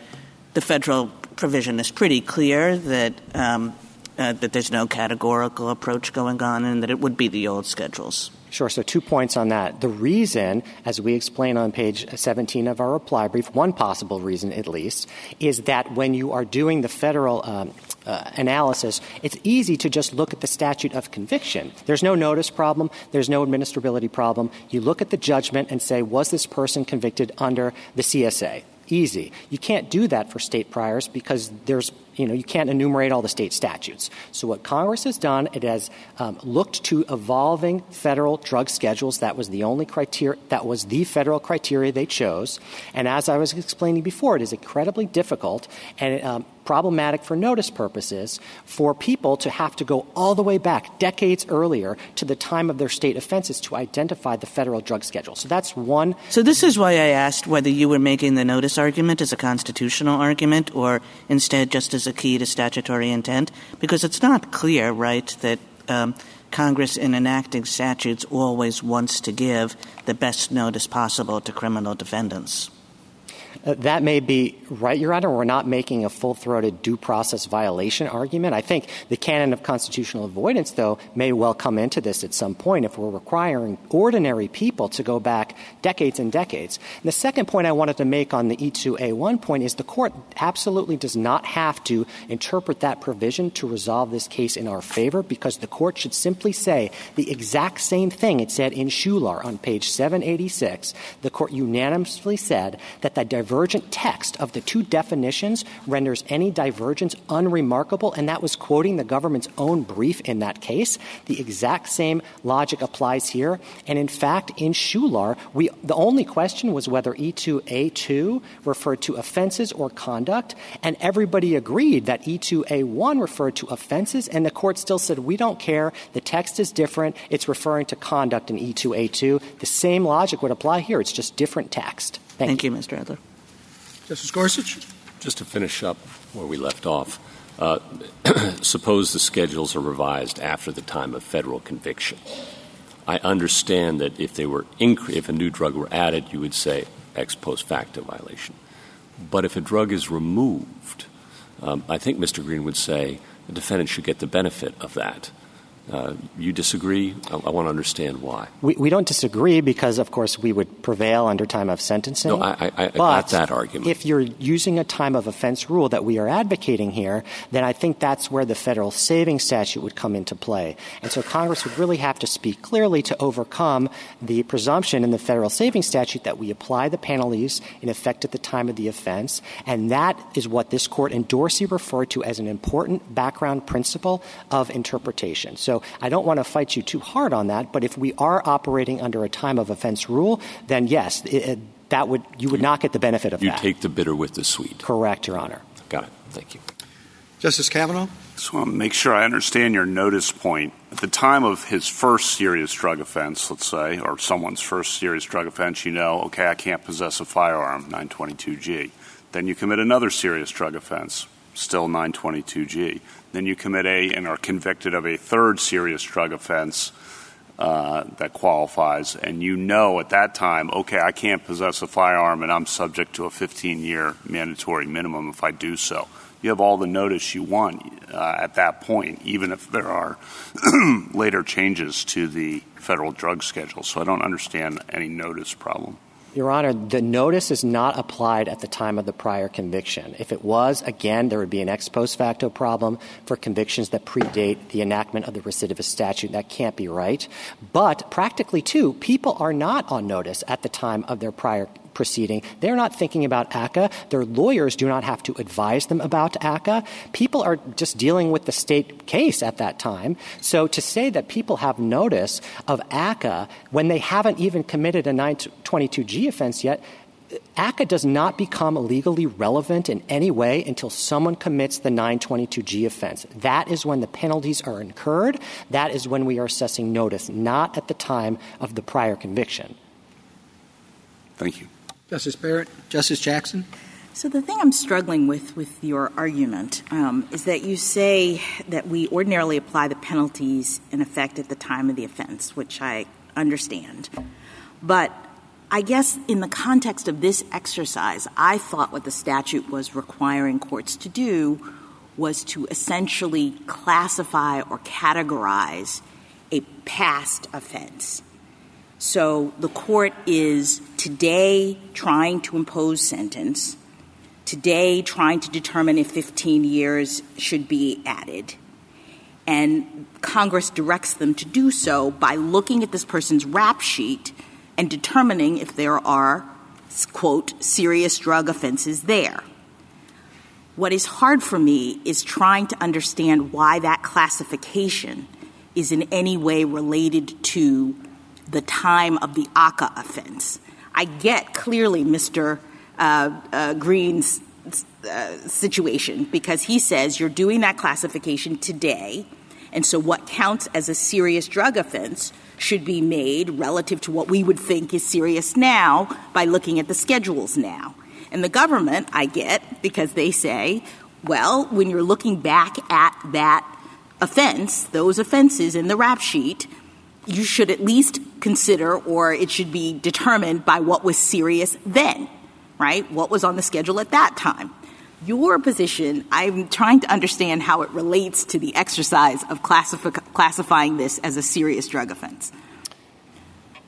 the federal provision is pretty clear that um, uh, that there's no categorical approach going on and that it would be the old schedules. Sure. So two points on that. The reason, as we explain on page 17 of our reply brief, one possible reason at least, is that when you are doing the federal um, uh, analysis, it's easy to just look at the statute of conviction. There's no notice problem. There's no administrability problem. You look at the judgment and say, was this person convicted under the CSA? Easy. You can't do that for state priors because there's you know, you can't enumerate all the state statutes. So what Congress has done, it has um, looked to evolving federal drug schedules. That was the only criteria. That was the federal criteria they chose. And as I was explaining before, it is incredibly difficult and um, problematic for notice purposes for people to have to go all the way back decades earlier to the time of their state offenses to identify the federal drug schedule. So that's one. So this is why I asked whether you were making the notice argument as a constitutional argument or instead just as is a key to statutory intent? Because it's not clear, right, that um, Congress, in enacting statutes, always wants to give the best notice possible to criminal defendants. Uh, that may be right, Your Honor. We're not making a full throated due process violation argument. I think the canon of constitutional avoidance, though, may well come into this at some point if we're requiring ordinary people to go back decades and decades. The second point I wanted to make on the E2A1 point is the court absolutely does not have to interpret that provision to resolve this case in our favor because the court should simply say the exact same thing it said in Shular on page 786. The court unanimously said that the divergent text of the two definitions renders any divergence unremarkable, and that was quoting the government's own brief in that case. The exact same logic applies here. And in fact, in Shular, we, the only question was whether E2A2 referred to offenses or conduct, and everybody agreed that E2A1 referred to offenses, and the court still said, we don't care, the text is different, it's referring to conduct in E2A2. The same logic would apply here, it's just different text. Thank, Thank you. you, Mr. Adler. Justice Gorsuch? Just to finish up where we left off, uh, suppose the schedules are revised after the time of federal conviction. I understand that if they were if a new drug were added, you would say ex post facto violation. But if a drug is removed, um, I think Mr. Green would say the defendant should get the benefit of that. Uh, you disagree? I, want to understand why. We, we, don't disagree because, of course, we would prevail under time of sentencing. No, I, I, I got that argument. If you're using a time of offense rule that we are advocating here, then I think that's where the federal saving statute would come into play. And so Congress would really have to speak clearly to overcome the presumption in the federal saving statute that we apply the penalties in effect at the time of the offense. And that is what this court in Dorsey referred to as an important background principle of interpretation. So so I don't want to fight you too hard on that. But if we are operating under a time of offense rule, then yes, it, it, that would you would not get the benefit of you that. You take the bitter with the sweet. Correct, Your Honor. Got it. Thank you. Justice Kavanaugh? Just want to make sure I understand your notice point. At the time of his first serious drug offense, let's say, or someone's first serious drug offense, you know, okay, I can't possess a firearm, 922G. Then you commit another serious drug offense, still 922G. Then you commit a and are convicted of a third serious drug offense uh, that qualifies, and you know at that time, okay, I can't possess a firearm and I'm subject to a 15 year mandatory minimum if I do so. You have all the notice you want uh, at that point, even if there are later changes to the federal drug schedule. So I don't understand any notice problem. Your Honor, the notice is not applied at the time of the prior conviction. If it was, again, there would be an ex post facto problem for convictions that predate the enactment of the recidivist statute. That can't be right. But practically, too, people are not on notice at the time of their prior proceeding. They're not thinking about ACCA. Their lawyers do not have to advise them about ACCA. People are just dealing with the state case at that time. So to say that people have notice of ACCA when they haven't even committed a 922G offense yet, ACCA does not become legally relevant in any way until someone commits the 922G offense. That is when the penalties are incurred. That is when we are assessing notice, not at the time of the prior conviction. Thank you. Justice Barrett. Justice Jackson. So the thing I'm struggling with with your argument um, is that you say that we ordinarily apply the penalties in effect at the time of the offense, which I understand. But I guess in the context of this exercise, I thought what the statute was requiring courts to do was to essentially classify or categorize a past offense So the court is today trying to impose sentence, today trying to determine if 15 years should be added. And Congress directs them to do so by looking at this person's rap sheet and determining if there are, quote, serious drug offenses there. What is hard for me is trying to understand why that classification is in any way related to the time of the ACCA offense. I get clearly Mr. Uh, uh, Green's uh, situation because he says you're doing that classification today, and so what counts as a serious drug offense should be made relative to what we would think is serious now by looking at the schedules now. And the government, I get, because they say, well, when you're looking back at that offense, those offenses in the rap sheet, you should at least consider or it should be determined by what was serious then, right? What was on the schedule at that time. Your position, I'm trying to understand how it relates to the exercise of classifying this as a serious drug offense.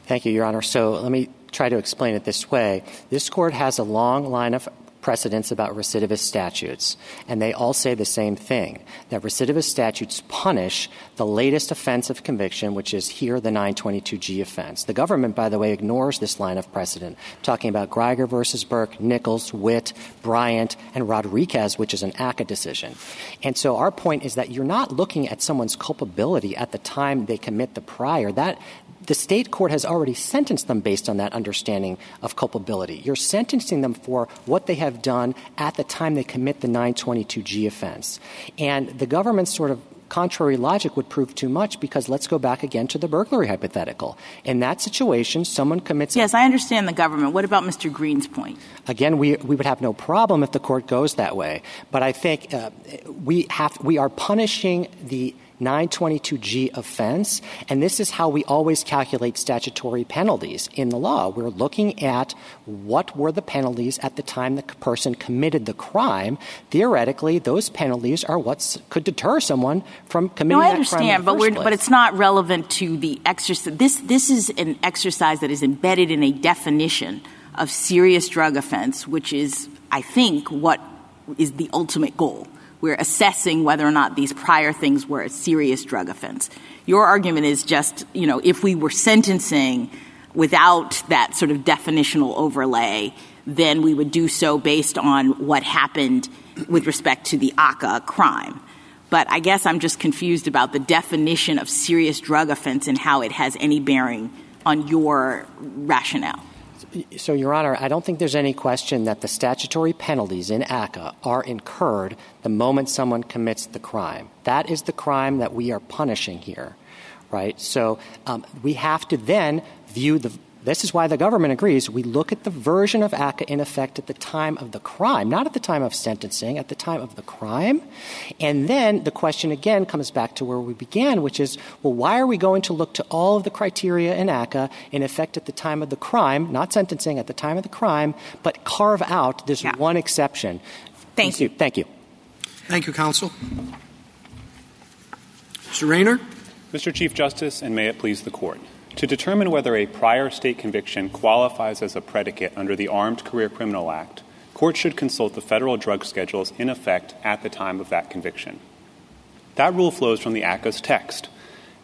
Thank you, Your Honor. So let me try to explain it this way. This court has a long line of precedents about recidivist statutes, and they all say the same thing that recidivist statutes punish the latest offense of conviction, which is here the 922G offense. The government, by the way, ignores this line of precedent, talking about Gryger versus Burke, Nichols, Witt, Bryant, and Rodriguez, which is an ACCA decision. And so our point is that you're not looking at someone's culpability at the time they commit the prior. That the state court has already sentenced them based on that understanding of culpability. You're sentencing them for what they have done at the time they commit the 922G offense. And the government's sort of contrary logic would prove too much because let's go back again to the burglary hypothetical. In that situation, someone commits. Yes, I understand the government. What about Mr. Green's point? Again, we, we would have no problem if the court goes that way. But I think uh, we have we are punishing the 922G offense, and this is how we always calculate statutory penalties in the law. We're looking at what were the penalties at the time the person committed the crime. Theoretically, those penalties are what could deter someone from committing no, I understand, but, but it's not relevant to the exercise. This, this is an exercise that is embedded in a definition of serious drug offense, which is, I think, what is the ultimate goal we're assessing whether or not these prior things were a serious drug offense. Your argument is just, you know, if we were sentencing without that sort of definitional overlay, then we would do so based on what happened with respect to the ACCA crime. But I guess I'm just confused about the definition of serious drug offense and how it has any bearing on your rationale. So, Your Honor, I don't think there's any question that the statutory penalties in ACCA are incurred the moment someone commits the crime. That is the crime that we are punishing here, right? So um, we have to then view the this is why the government agrees. We look at the version of ACCA in effect at the time of the crime, not at the time of sentencing, at the time of the crime. And then the question again comes back to where we began, which is, well, why are we going to look to all of the criteria in ACCA in effect at the time of the crime, not sentencing, at the time of the crime, but carve out this yeah. one exception? Thank, Thank you. you. Thank you. Thank you, counsel. Mr. Raynor? Mr. Chief Justice, and may it please the court. To determine whether a prior state conviction qualifies as a predicate under the Armed Career Criminal Act, courts should consult the federal drug schedules in effect at the time of that conviction. That rule flows from the ACCA's text.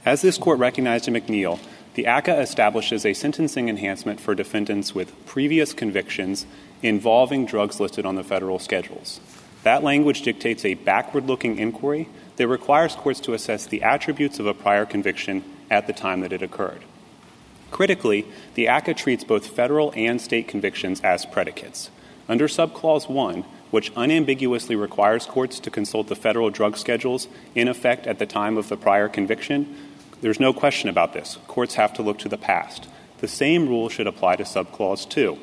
As this court recognized in McNeill, the ACCA establishes a sentencing enhancement for defendants with previous convictions involving drugs listed on the federal schedules. That language dictates a backward looking inquiry that requires courts to assess the attributes of a prior conviction at the time that it occurred. Critically, the ACCA treats both federal and state convictions as predicates. Under Subclause 1, which unambiguously requires courts to consult the federal drug schedules in effect at the time of the prior conviction, there's no question about this. Courts have to look to the past. The same rule should apply to Subclause 2.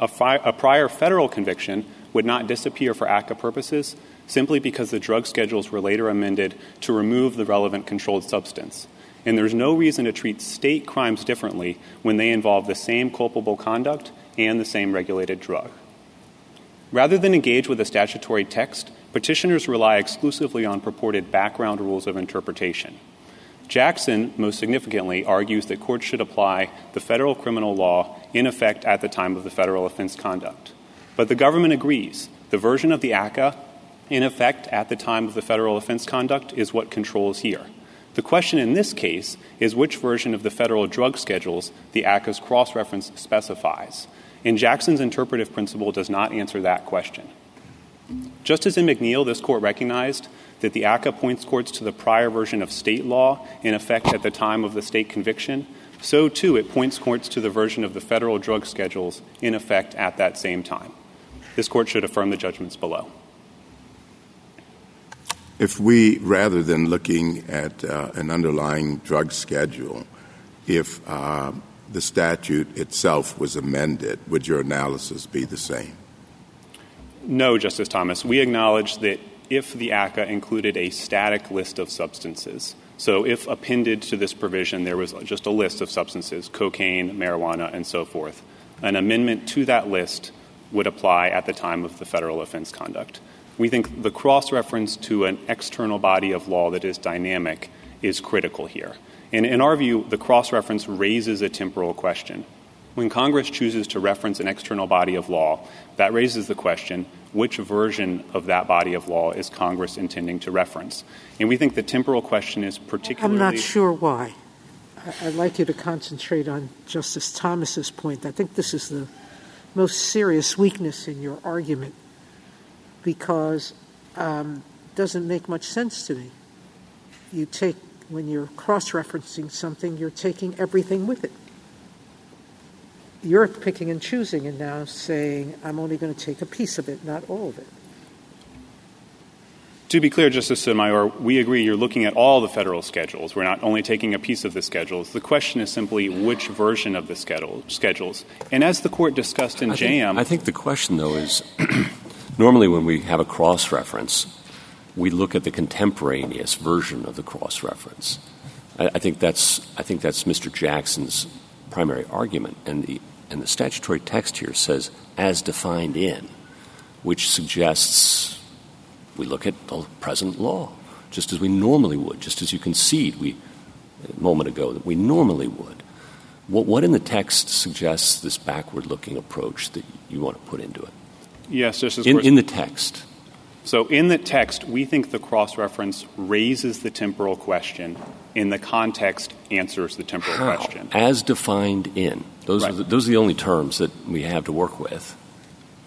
A, fi- a prior federal conviction would not disappear for ACCA purposes simply because the drug schedules were later amended to remove the relevant controlled substance and there's no reason to treat state crimes differently when they involve the same culpable conduct and the same regulated drug. Rather than engage with a statutory text, petitioners rely exclusively on purported background rules of interpretation. Jackson, most significantly, argues that courts should apply the federal criminal law in effect at the time of the federal offense conduct. But the government agrees. The version of the ACCA in effect at the time of the federal offense conduct is what controls here. The question in this case is which version of the federal drug schedules the ACCA's cross reference specifies. And Jackson's interpretive principle does not answer that question. Just as in McNeill, this court recognized that the ACCA points courts to the prior version of state law in effect at the time of the state conviction, so too it points courts to the version of the federal drug schedules in effect at that same time. This court should affirm the judgments below. If we, rather than looking at uh, an underlying drug schedule, if uh, the statute itself was amended, would your analysis be the same? No, Justice Thomas. We acknowledge that if the ACCA included a static list of substances, so if appended to this provision there was just a list of substances, cocaine, marijuana, and so forth, an amendment to that list would apply at the time of the federal offense conduct. We think the cross reference to an external body of law that is dynamic is critical here. And in our view, the cross reference raises a temporal question. When Congress chooses to reference an external body of law, that raises the question which version of that body of law is Congress intending to reference? And we think the temporal question is particularly. I'm not sure why. I'd like you to concentrate on Justice Thomas's point. I think this is the most serious weakness in your argument because um, it doesn't make much sense to me. You take when you're cross-referencing something, you're taking everything with it. You're picking and choosing and now saying, I'm only going to take a piece of it, not all of it. To be clear, Justice Sotomayor, we agree you're looking at all the federal schedules. We're not only taking a piece of the schedules. The question is simply which version of the schedule, schedules. And as the court discussed in I JAM. Think, I think the question, though, is normally when we have a cross reference, we look at the contemporaneous version of the cross reference. I, I, think that's I think that's Mr. Jackson's primary argument, and the and the statutory text here says as defined in, which suggests we look at the present law, just as we normally would, just as you concede we, a moment ago that we normally would. What, what in the text suggests this backward looking approach that you want to put into it? Yes, Justice in, in the text. So, in the text, we think the cross reference raises the temporal question. In the context, answers the temporal How? question. As defined in. Those, right. are the, those are the only terms that we have to work with.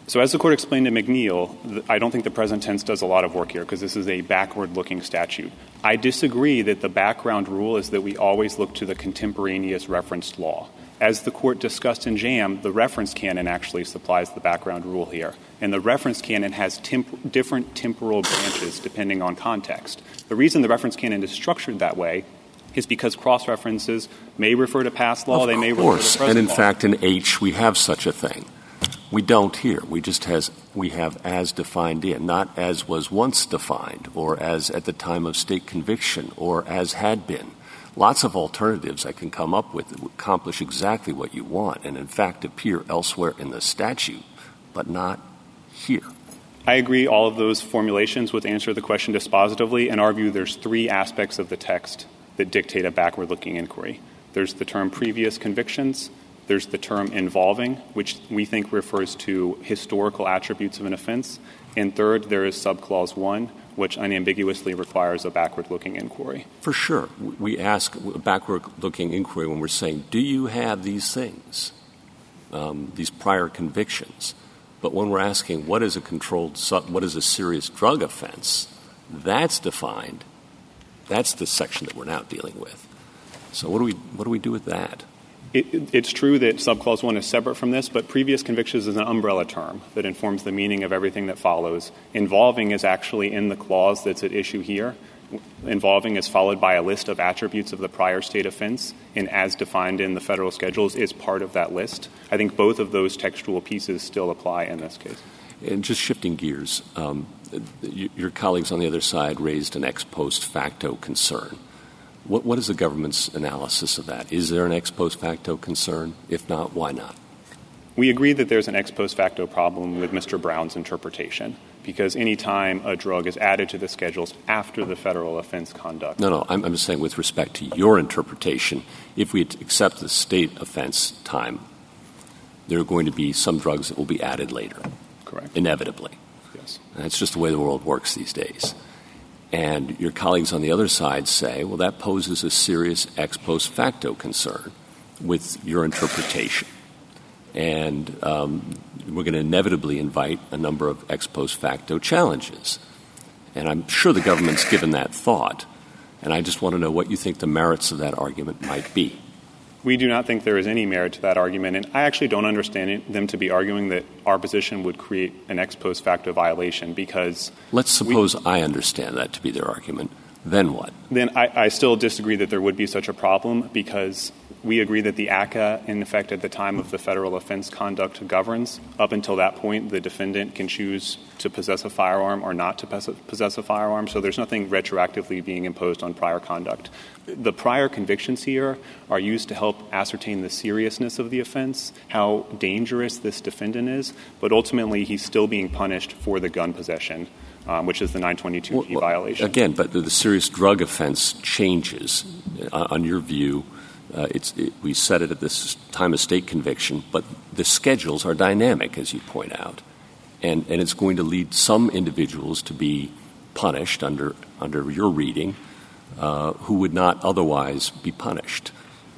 So, as the court explained to McNeill, I don't think the present tense does a lot of work here because this is a backward looking statute. I disagree that the background rule is that we always look to the contemporaneous referenced law. As the court discussed in JAM, the reference canon actually supplies the background rule here. And the reference canon has temp- different temporal branches depending on context. The reason the reference canon is structured that way is because cross references may refer to past law, of they may course. refer to present And in law. fact, in H, we have such a thing. We don't here. We just has we have as defined in, not as was once defined, or as at the time of state conviction, or as had been. Lots of alternatives I can come up with that accomplish exactly what you want, and in fact appear elsewhere in the statute, but not here. I agree all of those formulations would answer the question dispositively. In our view, there's three aspects of the text that dictate a backward looking inquiry. There's the term previous convictions, there's the term involving, which we think refers to historical attributes of an offense. And third, there is subclause 1, which unambiguously requires a backward looking inquiry. For sure. We ask a backward looking inquiry when we're saying, do you have these things, um, these prior convictions? But when we're asking, what is a controlled, what is a serious drug offense, that's defined. That's the section that we're now dealing with. So what do we, what do, we do with that? It, it's true that subclause 1 is separate from this, but previous convictions is an umbrella term that informs the meaning of everything that follows. Involving is actually in the clause that's at issue here. Involving is followed by a list of attributes of the prior state offense, and as defined in the federal schedules is part of that list. I think both of those textual pieces still apply in this case. And just shifting gears, um, your colleagues on the other side raised an ex post facto concern. What, what is the government's analysis of that? Is there an ex post facto concern? If not, why not? We agree that there's an ex post facto problem with Mr. Brown's interpretation. because any time a drug is added to the schedules after the federal offense conduct. No, no, I'm, I'm saying with respect to your interpretation, if we accept the state offense time, there are going to be some drugs that will be added later. Correct. Inevitably. Yes. That's just the way the world works these days. And your colleagues on the other side say, well, that poses a serious ex post facto concern with your interpretation. And um, we're going to inevitably invite a number of ex post facto challenges. And I'm sure the government's given that thought. And I just want to know what you think the merits of that argument might be. We do not think there is any merit to that argument, and I actually don't understand it, them to be arguing that our position would create an ex post facto violation because. Let's suppose we, I understand that to be their argument. Then what? Then I, I still disagree that there would be such a problem because we agree that the ACCA, in effect, at the time of the federal offense conduct governs. Up until that point, the defendant can choose to possess a firearm or not to possess a firearm. So there's nothing retroactively being imposed on prior conduct. The prior convictions here are used to help ascertain the seriousness of the offense, how dangerous this defendant is, but ultimately he's still being punished for the gun possession. Um, which is the 922G well, violation. Again, but the, the, serious drug offense changes, uh, on your view, it, we set it at this time of state conviction, but the schedules are dynamic, as you point out. And, and it's going to lead some individuals to be punished under, under your reading uh, who would not otherwise be punished.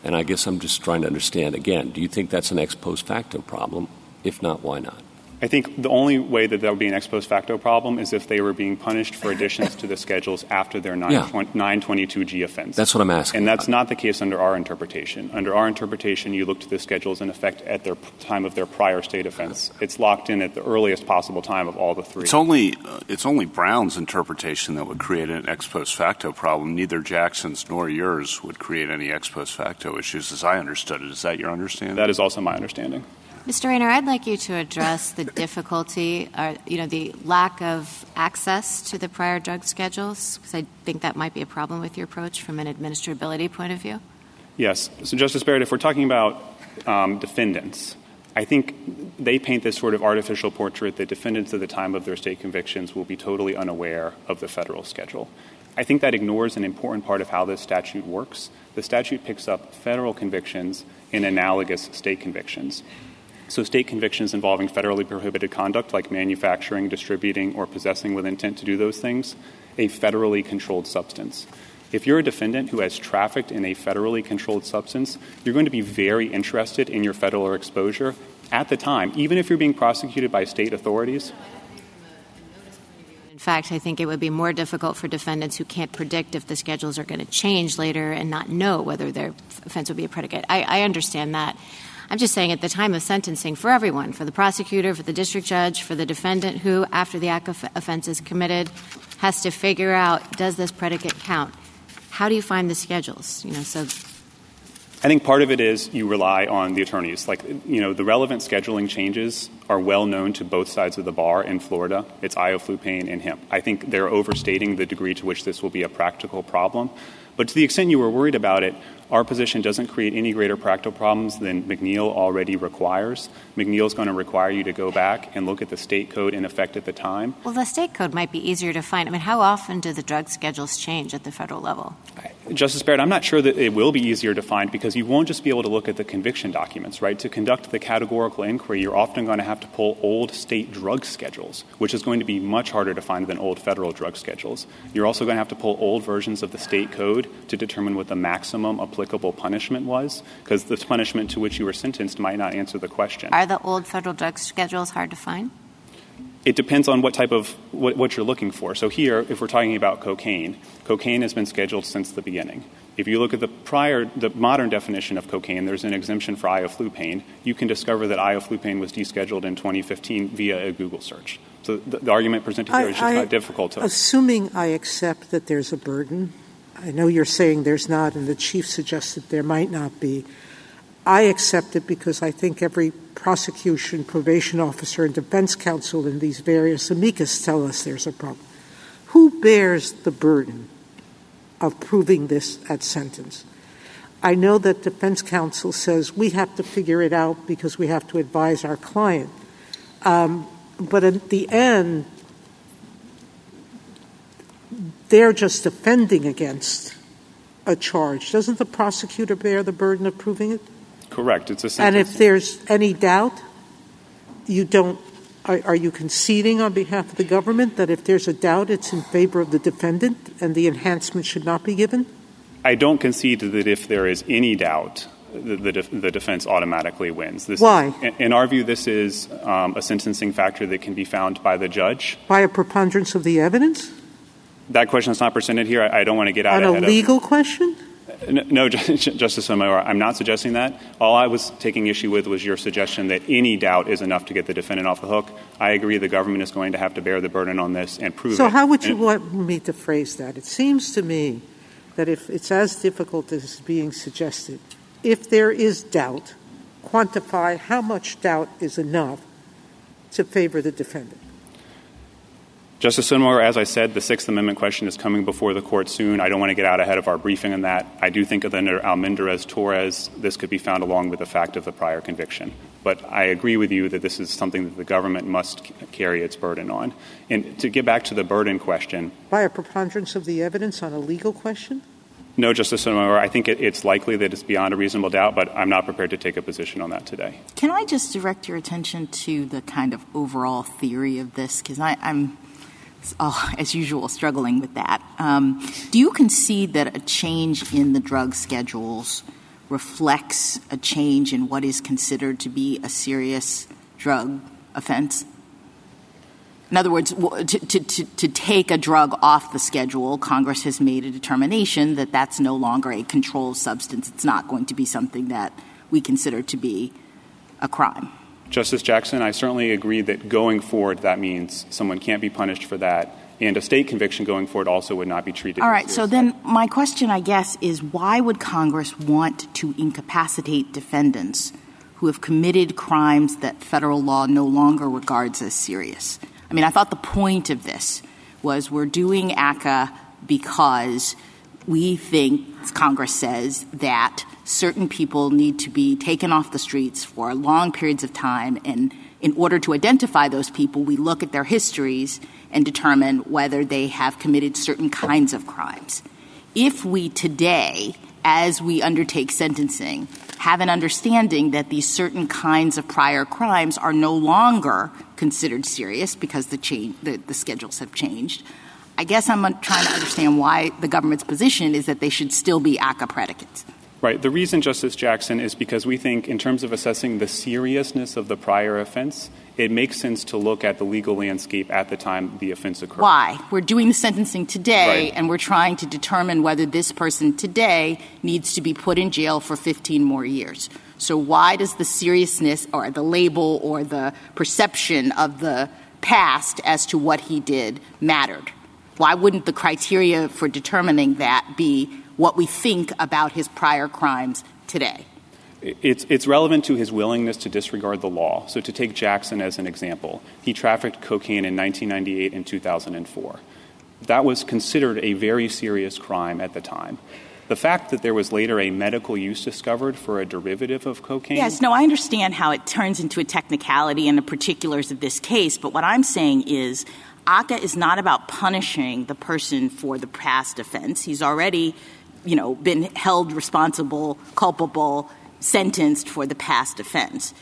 And I guess I'm just trying to understand again do you think that's an ex post facto problem? If not, why not? I think the only way that that would be an ex post facto problem is if they were being punished for additions to the schedules after their 922G offense. That's what I'm asking. And that's not the case under our interpretation. Under our interpretation, you look to the schedules in effect at their time of their prior state offense. It's locked in at the earliest possible time of all the three. It's only, uh, it's only Brown's interpretation that would create an ex post facto problem. Neither Jackson's nor yours would create any ex post facto issues, as I understood it. Is that your understanding? That is also my understanding. Mr. Raynor, I'd like you to address the difficulty or, you know, the lack of access to the prior drug schedules, because I think that might be a problem with your approach from an administrability point of view. Yes. So, Justice Barrett, if we're talking about um, defendants, I think they paint this sort of artificial portrait that defendants at the time of their state convictions will be totally unaware of the federal schedule. I think that ignores an important part of how this statute works. The statute picks up federal convictions in analogous state convictions. So, state convictions involving federally prohibited conduct, like manufacturing, distributing, or possessing with intent to do those things, a federally controlled substance. If you're a defendant who has trafficked in a federally controlled substance, you're going to be very interested in your federal exposure at the time, even if you're being prosecuted by state authorities. In fact, I think it would be more difficult for defendants who can't predict if the schedules are going to change later and not know whether their offense will be a predicate. I, I understand that. I'm just saying at the time of sentencing for everyone, for the prosecutor, for the district judge, for the defendant who, after the act of offense is committed, has to figure out does this predicate count? How do you find the schedules? You know, so I think part of it is you rely on the attorneys. Like, you know, the relevant scheduling changes are well known to both sides of the bar in Florida. It's ioflupane and hemp. I think they're overstating the degree to which this will be a practical problem. But to the extent you were worried about it, our position doesn't create any greater practical problems than McNeill already requires. McNeill is going to require you to go back and look at the state code in effect at the time. Well, the state code might be easier to find. I mean, how often do the drug schedules change at the federal level? Justice Barrett, I'm not sure that it will be easier to find because you won't just be able to look at the conviction documents, right? To conduct the categorical inquiry, you're often going to have to pull old state drug schedules, which is going to be much harder to find than old federal drug schedules. You're also going to have to pull old versions of the state code to determine what the maximum applicable punishment was, because the punishment to which you were sentenced might not answer the question. Are the old federal drug schedules hard to find? It depends on what type of what, what, you're looking for. So here, if we're talking about cocaine, cocaine has been scheduled since the beginning. If you look at the prior, the modern definition of cocaine, there's an exemption for ioflupane. You can discover that ioflupane was descheduled in 2015 via a Google search. So the, the argument presented here I, is just I, difficult to. Assuming I accept that there's a burden, I know you're saying there's not, and the chief suggested there might not be. I accept it because I think every prosecution, probation officer, and defense counsel in these various amicus tell us there's a problem. Who bears the burden of proving this at sentence? I know that defense counsel says we have to figure it out because we have to advise our client. Um, but at the end, they're just defending against a charge. Doesn't the prosecutor bear the burden of proving it? Correct. It's a and if there's any doubt, you don't. Are, are you conceding on behalf of the government that if there's a doubt, it's in favor of the defendant and the enhancement should not be given? I don't concede that if there is any doubt, the, the, the defense automatically wins. This Why? Is, in our view, this is um, a sentencing factor that can be found by the judge. By a preponderance of the evidence? That question is not presented here. I, I don't want to get out On a legal of, question? No, Justice Sotomayor, I'm not suggesting that. All I was taking issue with was your suggestion that any doubt is enough to get the defendant off the hook. I agree the government is going to have to bear the burden on this and prove so it. So how would you and want me to phrase that? It seems to me that if it's as difficult as is being suggested, if there is doubt, quantify how much doubt is enough to favor the defendant. Justice Sotomayor, as I said, the Sixth Amendment question is coming before the court soon. I don't want to get out ahead of our briefing on that. I do think that under Almendarez Torres, this could be found along with the fact of the prior conviction. But I agree with you that this is something that the government must carry its burden on. And to get back to the burden question. By a preponderance of the evidence on a legal question? No, Justice Sotomayor. I think it, it's likely that it's beyond a reasonable doubt, but I'm not prepared to take a position on that today. Can I just direct your attention to the kind of overall theory of this? Because I'm as usual, struggling with that. Um, do you concede that a change in the drug schedules reflects a change in what is considered to be a serious drug offense? In other words, to, take a drug off the schedule, Congress has made a determination that that's no longer a controlled substance. It's not going to be something that we consider to be a crime. Justice Jackson, I certainly agree that going forward, that means someone can't be punished for that. And a state conviction going forward also would not be treated. All right. So then, my question, I guess, is why would Congress want to incapacitate defendants who have committed crimes that federal law no longer regards as serious? I mean, I thought the point of this was we're doing ACCA because we think, Congress says, that certain people need to be taken off the streets for long periods of time. And in order to identify those people, we look at their histories and determine whether they have committed certain kinds of crimes. If we today, as we undertake sentencing, have an understanding that these certain kinds of prior crimes are no longer considered serious because the, the, the schedules have changed, I guess I'm uh, trying to understand why the government's position is that they should still be ACCA predicates. Right. The reason, Justice Jackson, is because we think, in terms of assessing the seriousness of the prior offense, it makes sense to look at the legal landscape at the time the offense occurred. Why? We're doing the sentencing today, right. and we're trying to determine whether this person today needs to be put in jail for 15 more years. So, why does the seriousness or the label or the perception of the past as to what he did mattered? Why wouldn't the criteria for determining that be what we think about his prior crimes today. It's, it's relevant to his willingness to disregard the law. So, to take Jackson as an example, he trafficked cocaine in 1998 and 2004. That was considered a very serious crime at the time. The fact that there was later a medical use discovered for a derivative of cocaine. Yes, no, I understand how it turns into a technicality and the particulars of this case, but what I'm saying is ACCA is not about punishing the person for the past offense. He's already you know, been held responsible, culpable, sentenced for the past offense.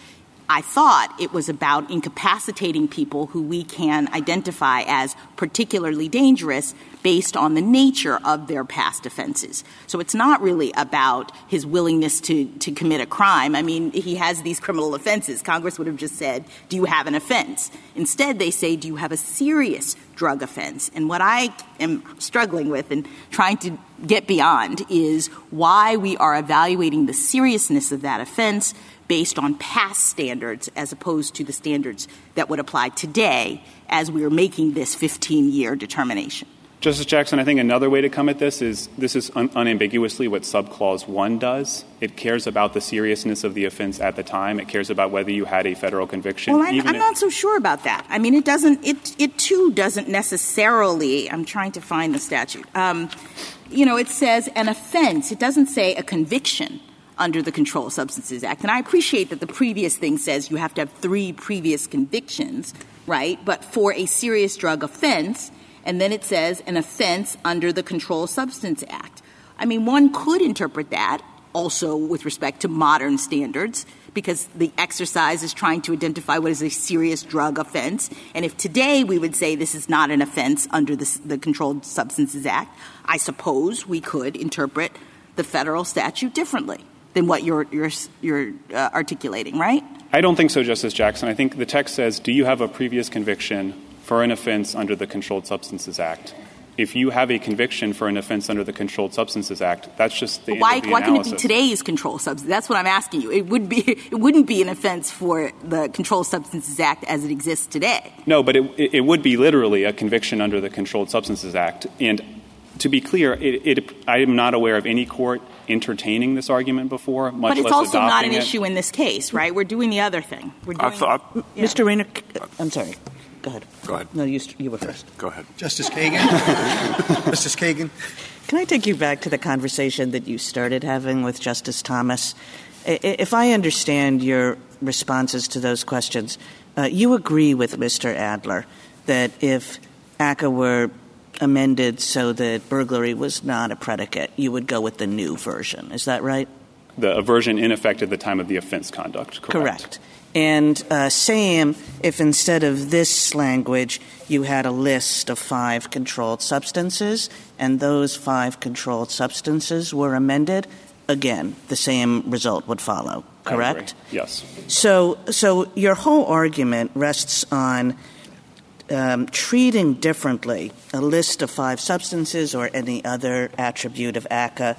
I thought it was about incapacitating people who we can identify as particularly dangerous based on the nature of their past offenses. So it's not really about his willingness to, to commit a crime. I mean, he has these criminal offenses. Congress would have just said, Do you have an offense? Instead, they say, Do you have a serious drug offense? And what I am struggling with and trying to get beyond is why we are evaluating the seriousness of that offense based on past standards as opposed to the standards that would apply today as we are making this 15 year determination. Justice Jackson, I think another way to come at this is this is un- unambiguously what subclause 1 does. It cares about the seriousness of the offense at the time. It cares about whether you had a federal conviction. Well, I'm, I'm if- not so sure about that. I mean, it doesn't, it, it too doesn't necessarily, I'm trying to find the statute. Um, you know, it says an offense, it doesn't say a conviction under the Controlled Substances Act. And I appreciate that the previous thing says you have to have three previous convictions, right? But for a serious drug offense, and then it says an offense under the Controlled Substance Act. I mean, one could interpret that also with respect to modern standards because the exercise is trying to identify what is a serious drug offense. And if today we would say this is not an offense under the, the Controlled Substances Act, I suppose we could interpret the federal statute differently than what you're, you're, you're uh, articulating, right? I don't think so, Justice Jackson. I think the text says, do you have a previous conviction for an offense under the Controlled Substances Act? if you have a conviction for an offense under the Controlled Substances Act, that's just the why, the why can it be today's controlled substance? That's what I'm asking you. It would be it wouldn't be an offense for the Controlled Substances Act as it exists today. No, but it, it would be literally a conviction under the Controlled Substances Act. And to be clear, it, it, I am not aware of any court entertaining this argument before, much But it's less also not an it. issue in this case, right? We're doing the other thing. We're doing, I thought, yeah. Mr. Raynor, I'm sorry. Go ahead. Go ahead. No, you, you were first. Go ahead. Justice Kagan? Justice Kagan? Can I take you back to the conversation that you started having with Justice Thomas? If I understand your responses to those questions, uh, you agree with Mr. Adler that if ACCA were amended so that burglary was not a predicate, you would go with the new version. Is that right? The version in effect at the time of the offense conduct, correct? Correct. And uh, same if instead of this language, you had a list of five controlled substances, and those five controlled substances were amended, again, the same result would follow. Correct? Yes. So, so your whole argument rests on um, treating differently a list of five substances or any other attribute of ACCA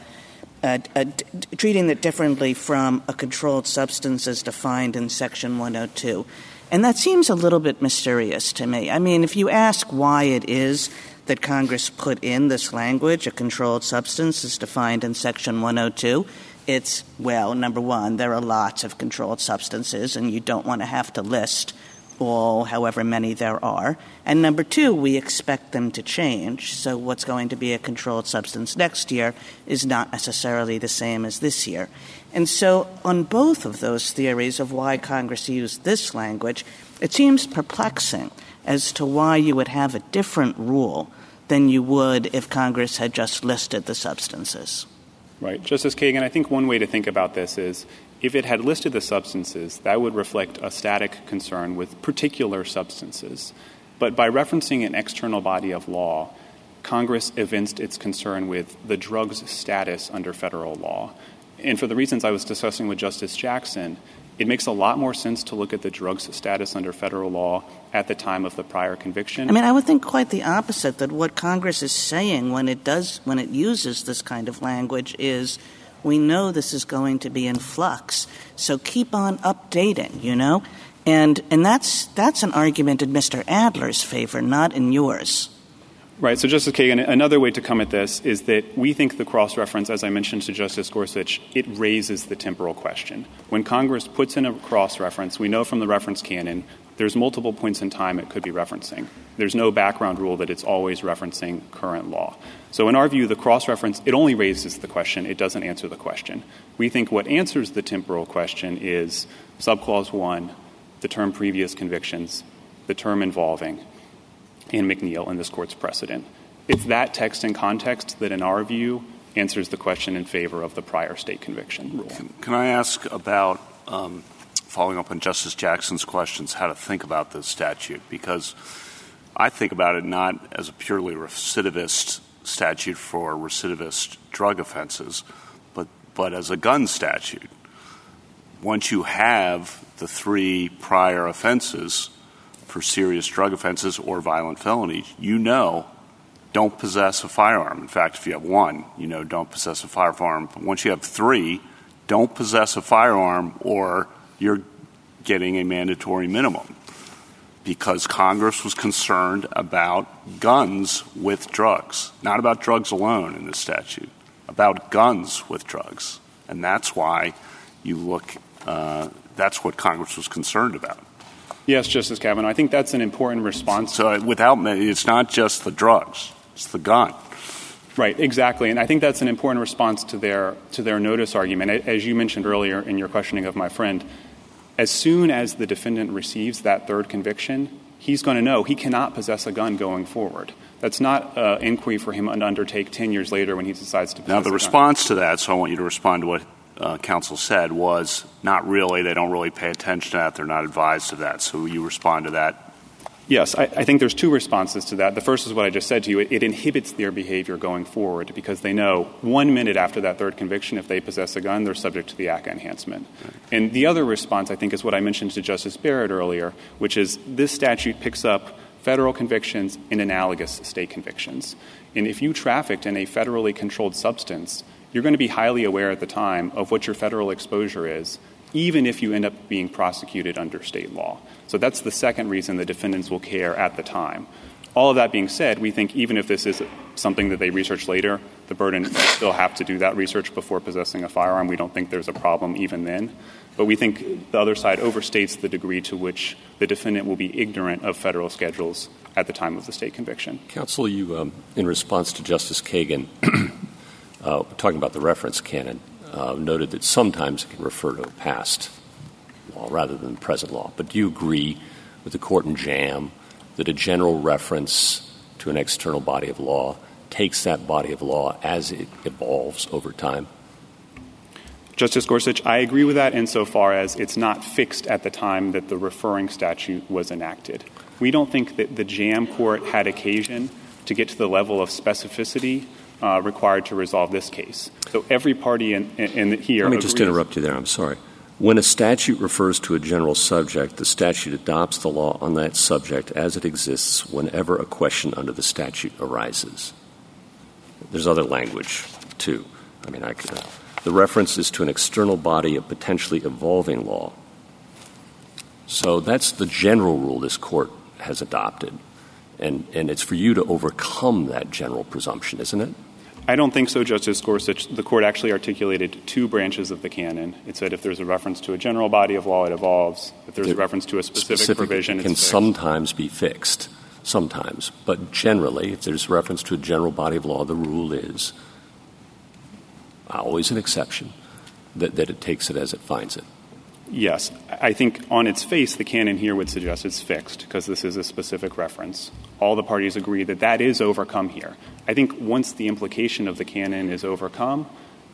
uh, uh, d- treating it differently from a controlled substance as defined in Section 102. And that seems a little bit mysterious to me. I mean, if you ask why it is that Congress put in this language, a controlled substance is defined in Section 102, it's, well, number one, there are lots of controlled substances, and you don't want to have to list all, however many there are. And number two, we expect them to change. So what's going to be a controlled substance next year is not necessarily the same as this year. And so on both of those theories of why Congress used this language, it seems perplexing as to why you would have a different rule than you would if Congress had just listed the substances. Right. Justice Kagan, I think one way to think about this is if it had listed the substances, that would reflect a static concern with particular substances. But by referencing an external body of law, Congress evinced its concern with the drug's status under federal law. And for the reasons I was discussing with Justice Jackson, it makes a lot more sense to look at the drug's status under federal law at the time of the prior conviction. I mean, I would think quite the opposite that what Congress is saying when it does when it uses this kind of language is we know this is going to be in flux. So keep on updating, you know? And, and that's, that's an argument in Mr. Adler's favor, not in yours. Right. So, Justice Kagan, another way to come at this is that we think the cross reference, as I mentioned to Justice Gorsuch, it raises the temporal question. When Congress puts in a cross reference, we know from the reference canon there's multiple points in time it could be referencing. There's no background rule that it's always referencing current law. So in our view, the cross-reference, it only raises the question. It doesn't answer the question. We think what answers the temporal question is subclause 1, the term previous convictions, the term involving, and McNeill in this court's precedent. It's that text and context that, in our view, answers the question in favor of the prior state conviction rule. Can I ask about um, following up on Justice Jackson's questions, how to think about this statute, because I think about it not as a purely recidivist statute for recidivist drug offenses, but, but as a gun statute. Once you have the three prior offenses for serious drug offenses or violent felonies, you know don't possess a firearm. In fact, if you have one, you know don't possess a firearm. But once you have three, don't possess a firearm or you're getting a mandatory minimum because Congress was concerned about guns with drugs, not about drugs alone in this statute, about guns with drugs. And that's why you look, uh, that's what Congress was concerned about. Yes, Justice Kavanaugh. I think that's an important response. So without, it's not just the drugs, it's the gun. Right, exactly. And I think that's an important response to their, to their notice argument. As you mentioned earlier in your questioning of my friend, as soon as the defendant receives that third conviction, he's going to know he cannot possess a gun going forward. That's not an inquiry for him to undertake 10 years later when he decides to Now, the response to that, so I want you to respond to what uh, counsel said, was not really. They don't really pay attention to that. They're not advised of that. So you respond to that Yes, I, I, think there's two responses to that. The first is what I just said to you. It, it, inhibits their behavior going forward because they know one minute after that third conviction, if they possess a gun, they're subject to the ACCA enhancement. Right. And the other response, I think, is what I mentioned to Justice Barrett earlier, which is this statute picks up federal convictions and analogous state convictions. And if you trafficked in a federally controlled substance, you're going to be highly aware at the time of what your federal exposure is, even if you end up being prosecuted under state law. So that's the second reason the defendants will care at the time. All of that being said, we think even if this is something that they research later, the burden still have to do that research before possessing a firearm. We don't think there's a problem even then. But we think the other side overstates the degree to which the defendant will be ignorant of federal schedules at the time of the state conviction. Counsel, you, um, in response to Justice Kagan, uh, talking about the reference canon, noted that sometimes it can refer to a past law rather than present law. But do you agree with the court in Jam that a general reference to an external body of law takes that body of law as it evolves over time? Justice Gorsuch, I agree with that insofar as it's not fixed at the time that the referring statute was enacted. We don't think that the JAM court had occasion to get to the level of specificity uh, required to resolve this case. So every party in, in, in here. Let me just interrupt you there. I'm sorry. When a statute refers to a general subject, the statute adopts the law on that subject as it exists whenever a question under the statute arises. There's other language, too. I mean, I could, uh, the reference is to an external body of potentially evolving law. So that's the general rule this court has adopted. And, and it's for you to overcome that general presumption, isn't it? I don't think so, Justice Gorsuch. The court actually articulated two branches of the canon. It said if there's a reference to a general body of law, it evolves. If there's a reference to a specific, specific provision, it can sometimes be fixed. Sometimes. But generally, if there's reference to a general body of law, the rule is uh, always an exception that, that it takes it as it finds it. Yes. I think on its face, the canon here would suggest it's fixed because this is a specific reference. All the parties agree that that is overcome here. I think once the implication of the canon is overcome,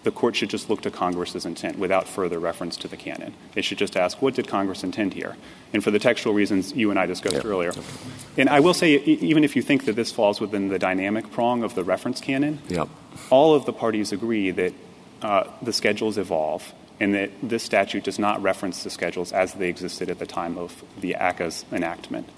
the court should just look to Congress's intent without further reference to the canon. It should just ask, what did Congress intend here? And for the textual reasons you and I discussed yeah. earlier. And I will say, even if you think that this falls within the dynamic prong of the reference canon, yeah. all of the parties agree that uh, the schedules evolve and that this statute does not reference the schedules as they existed at the time of the ACCA's enactment.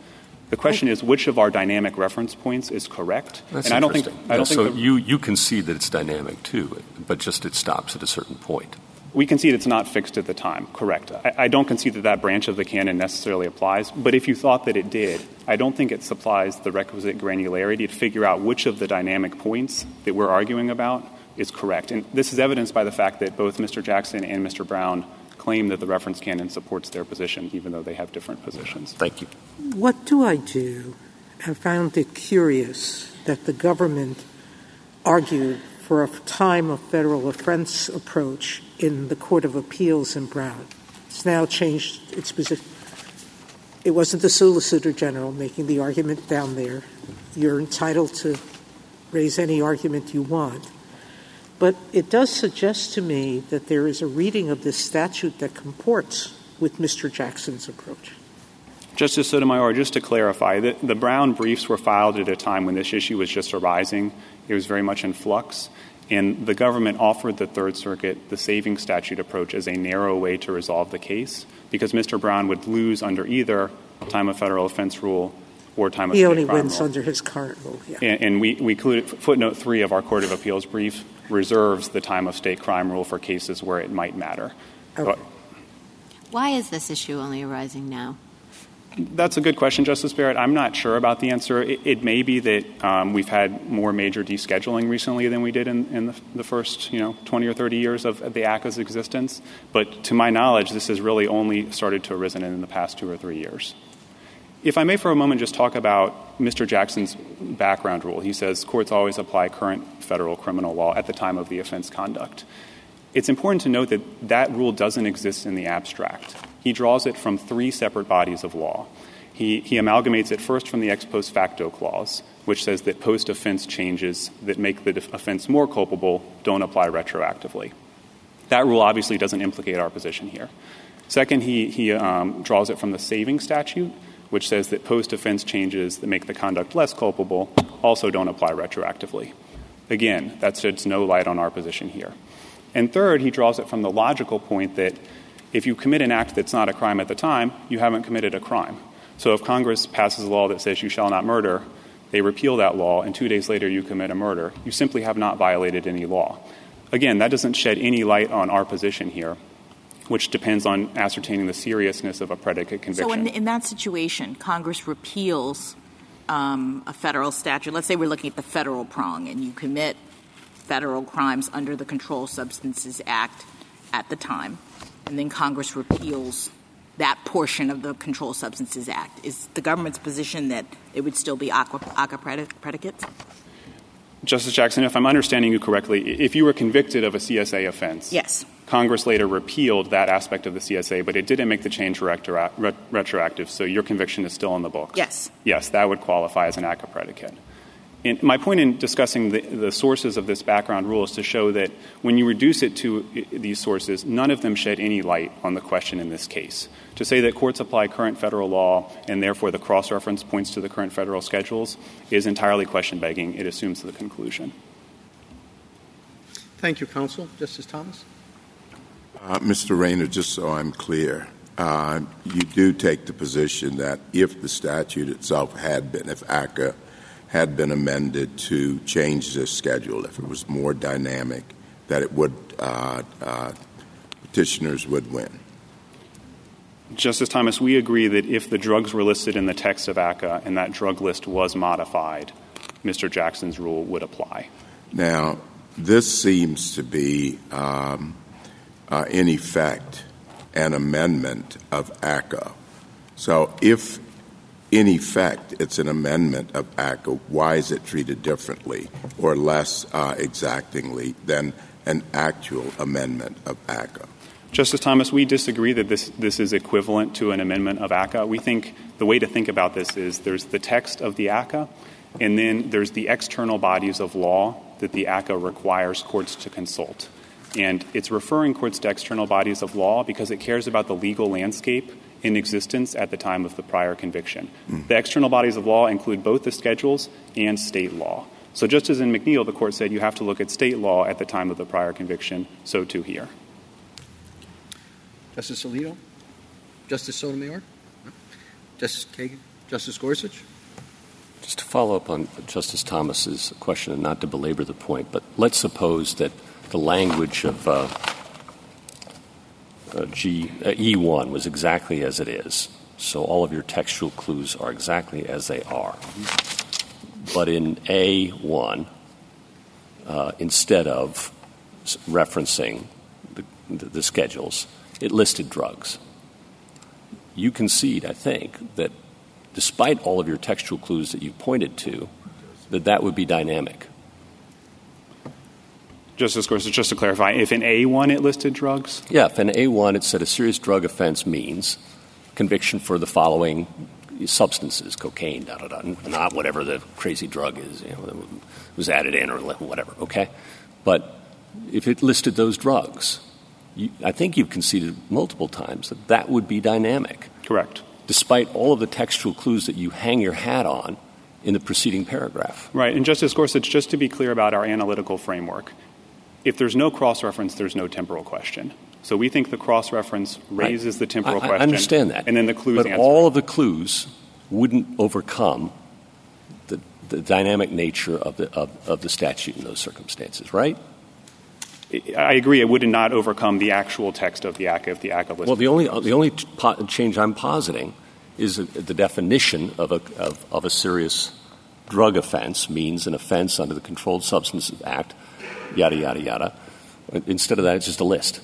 The question is which of our dynamic reference points is correct. That's and I don't think I don't so think the, you you concede that it's dynamic too, but just it stops at a certain point. We concede it's not fixed at the time. Correct. I, I don't concede that that branch of the canon necessarily applies. But if you thought that it did, I don't think it supplies the requisite granularity to figure out which of the dynamic points that we're arguing about is correct. And this is evidenced by the fact that both Mr. Jackson and Mr. Brown claim that the reference canon supports their position, even though they have different positions. Thank you. What do I do? I found it curious that the government argued for a time of federal offense approach in the Court of Appeals in Brown. It's now changed its position. It wasn't the Solicitor General making the argument down there. You're entitled to raise any argument you want. But it does suggest to me that there is a reading of this statute that comports with Mr. Jackson's approach. Justice Sotomayor, just to clarify, the, the Brown briefs were filed at a time when this issue was just arising. It was very much in flux. And the government offered the Third Circuit the saving statute approach as a narrow way to resolve the case because Mr. Brown would lose under either time of federal offense rule or time of he only wins rule. under his current rule. Yeah. And, and we, we included footnote three of our Court of Appeals brief reserves the time of state crime rule for cases where it might matter. Okay. But Why is this issue only arising now? that's a good question, Justice Barrett. I'm not sure about the answer. It, it may be that um, we've had more major descheduling recently than we did in, in the, the, first, you know, 20 or 30 years of the ACCA's existence. But to my knowledge, this has really only started to arisen in the past two or three years. If I may for a moment just talk about Mr. Jackson's background rule. He says courts always apply current federal criminal law at the time of the offense conduct. It's important to note that that rule doesn't exist in the abstract. He draws it from three separate bodies of law. He, he amalgamates it first from the ex post facto clause, which says that post offense changes that make the offense more culpable don't apply retroactively. That rule obviously doesn't implicate our position here. Second, he, he um, draws it from the saving statute, which says that post offense changes that make the conduct less culpable also don't apply retroactively. Again, that sheds no light on our position here. And third, he draws it from the logical point that if you commit an act that's not a crime at the time, you haven't committed a crime. So if Congress passes a law that says you shall not murder, they repeal that law, and two days later you commit a murder, you simply have not violated any law. Again, that doesn't shed any light on our position here, which depends on ascertaining the seriousness of a predicate conviction. So, in, in that situation, Congress repeals um, a federal statute. Let's say we're looking at the federal prong, and you commit federal crimes under the Controlled Substances Act at the time, and then Congress repeals that portion of the Controlled Substances Act. Is the government's position that it would still be ACCA predicates? Justice Jackson, if I'm understanding you correctly, if you were convicted of a CSA offense, yes. Congress later repealed that aspect of the CSA, but it didn't make the change retroactive, so your conviction is still in the books. Yes. Yes, that would qualify as an ACCA predicate. And my point in discussing the, the, sources of this background rule is to show that when you reduce it to these sources, none of them shed any light on the question in this case. To say that courts apply current federal law and therefore the cross reference points to the current federal schedules is entirely question begging. It assumes the conclusion. Thank you, counsel. Justice Thomas? Uh, Mr. Raynor, just so I'm clear, uh, you do take the position that if the statute itself had been, if ACCA had been amended to change this schedule, if it was more dynamic, that it would uh, uh, petitioners would win. Justice Thomas, we agree that if the drugs were listed in the text of ACCA and that drug list was modified, Mr. Jackson's rule would apply. Now, this seems to be, um, uh, in effect, an amendment of ACCA. So if in effect, it's an amendment of ACCA. Why is it treated differently or less uh, exactingly than an actual amendment of ACCA? Justice Thomas, we disagree that this, this is equivalent to an amendment of ACCA. We think the way to think about this is there's the text of the ACCA, and then there's the external bodies of law that the ACCA requires courts to consult. And it's referring courts to external bodies of law because it cares about the legal landscape in existence at the time of the prior conviction. Mm. The external bodies of law include both the schedules and state law. So just as in McNeill, the court said you have to look at state law at the time of the prior conviction, so too here. Justice Alito? Justice Sotomayor? Justice Kagan? Justice Gorsuch? Just to follow up on Justice Thomas's question and not to belabor the point, but let's suppose that the language of uh, uh, G, uh, E1 was exactly as it is. So all of your textual clues are exactly as they are. But in A1, uh, instead of referencing the, the, the schedules, it listed drugs. You concede, I think, that despite all of your textual clues that you pointed to, that that would be dynamic. Justice Gorsuch, just to clarify, if in A1 it listed drugs? Yeah, if in A1 it said a serious drug offense means conviction for the following substances, cocaine, da, da, da, not whatever the crazy drug is, you know, was added in or whatever, okay? But if it listed those drugs, you, I think you've conceded multiple times that that would be dynamic. Correct. Despite all of the textual clues that you hang your hat on in the preceding paragraph. Right. And Justice Gorsuch, just to be clear about our analytical framework, if there's no cross-reference, there's no temporal question. So we think the cross-reference raises the temporal question. I understand that. And then the clues But answer. all of the clues wouldn't overcome the, the dynamic nature of the, of, of the statute in those circumstances, right? I agree. It would not overcome the actual text of the ACCA if the ACCA was. Well, the only, the only change I'm positing is the definition of a, of, of a serious drug offense means an offense under the Controlled Substances Act yada, yada, yada. Instead of that, it's just a list.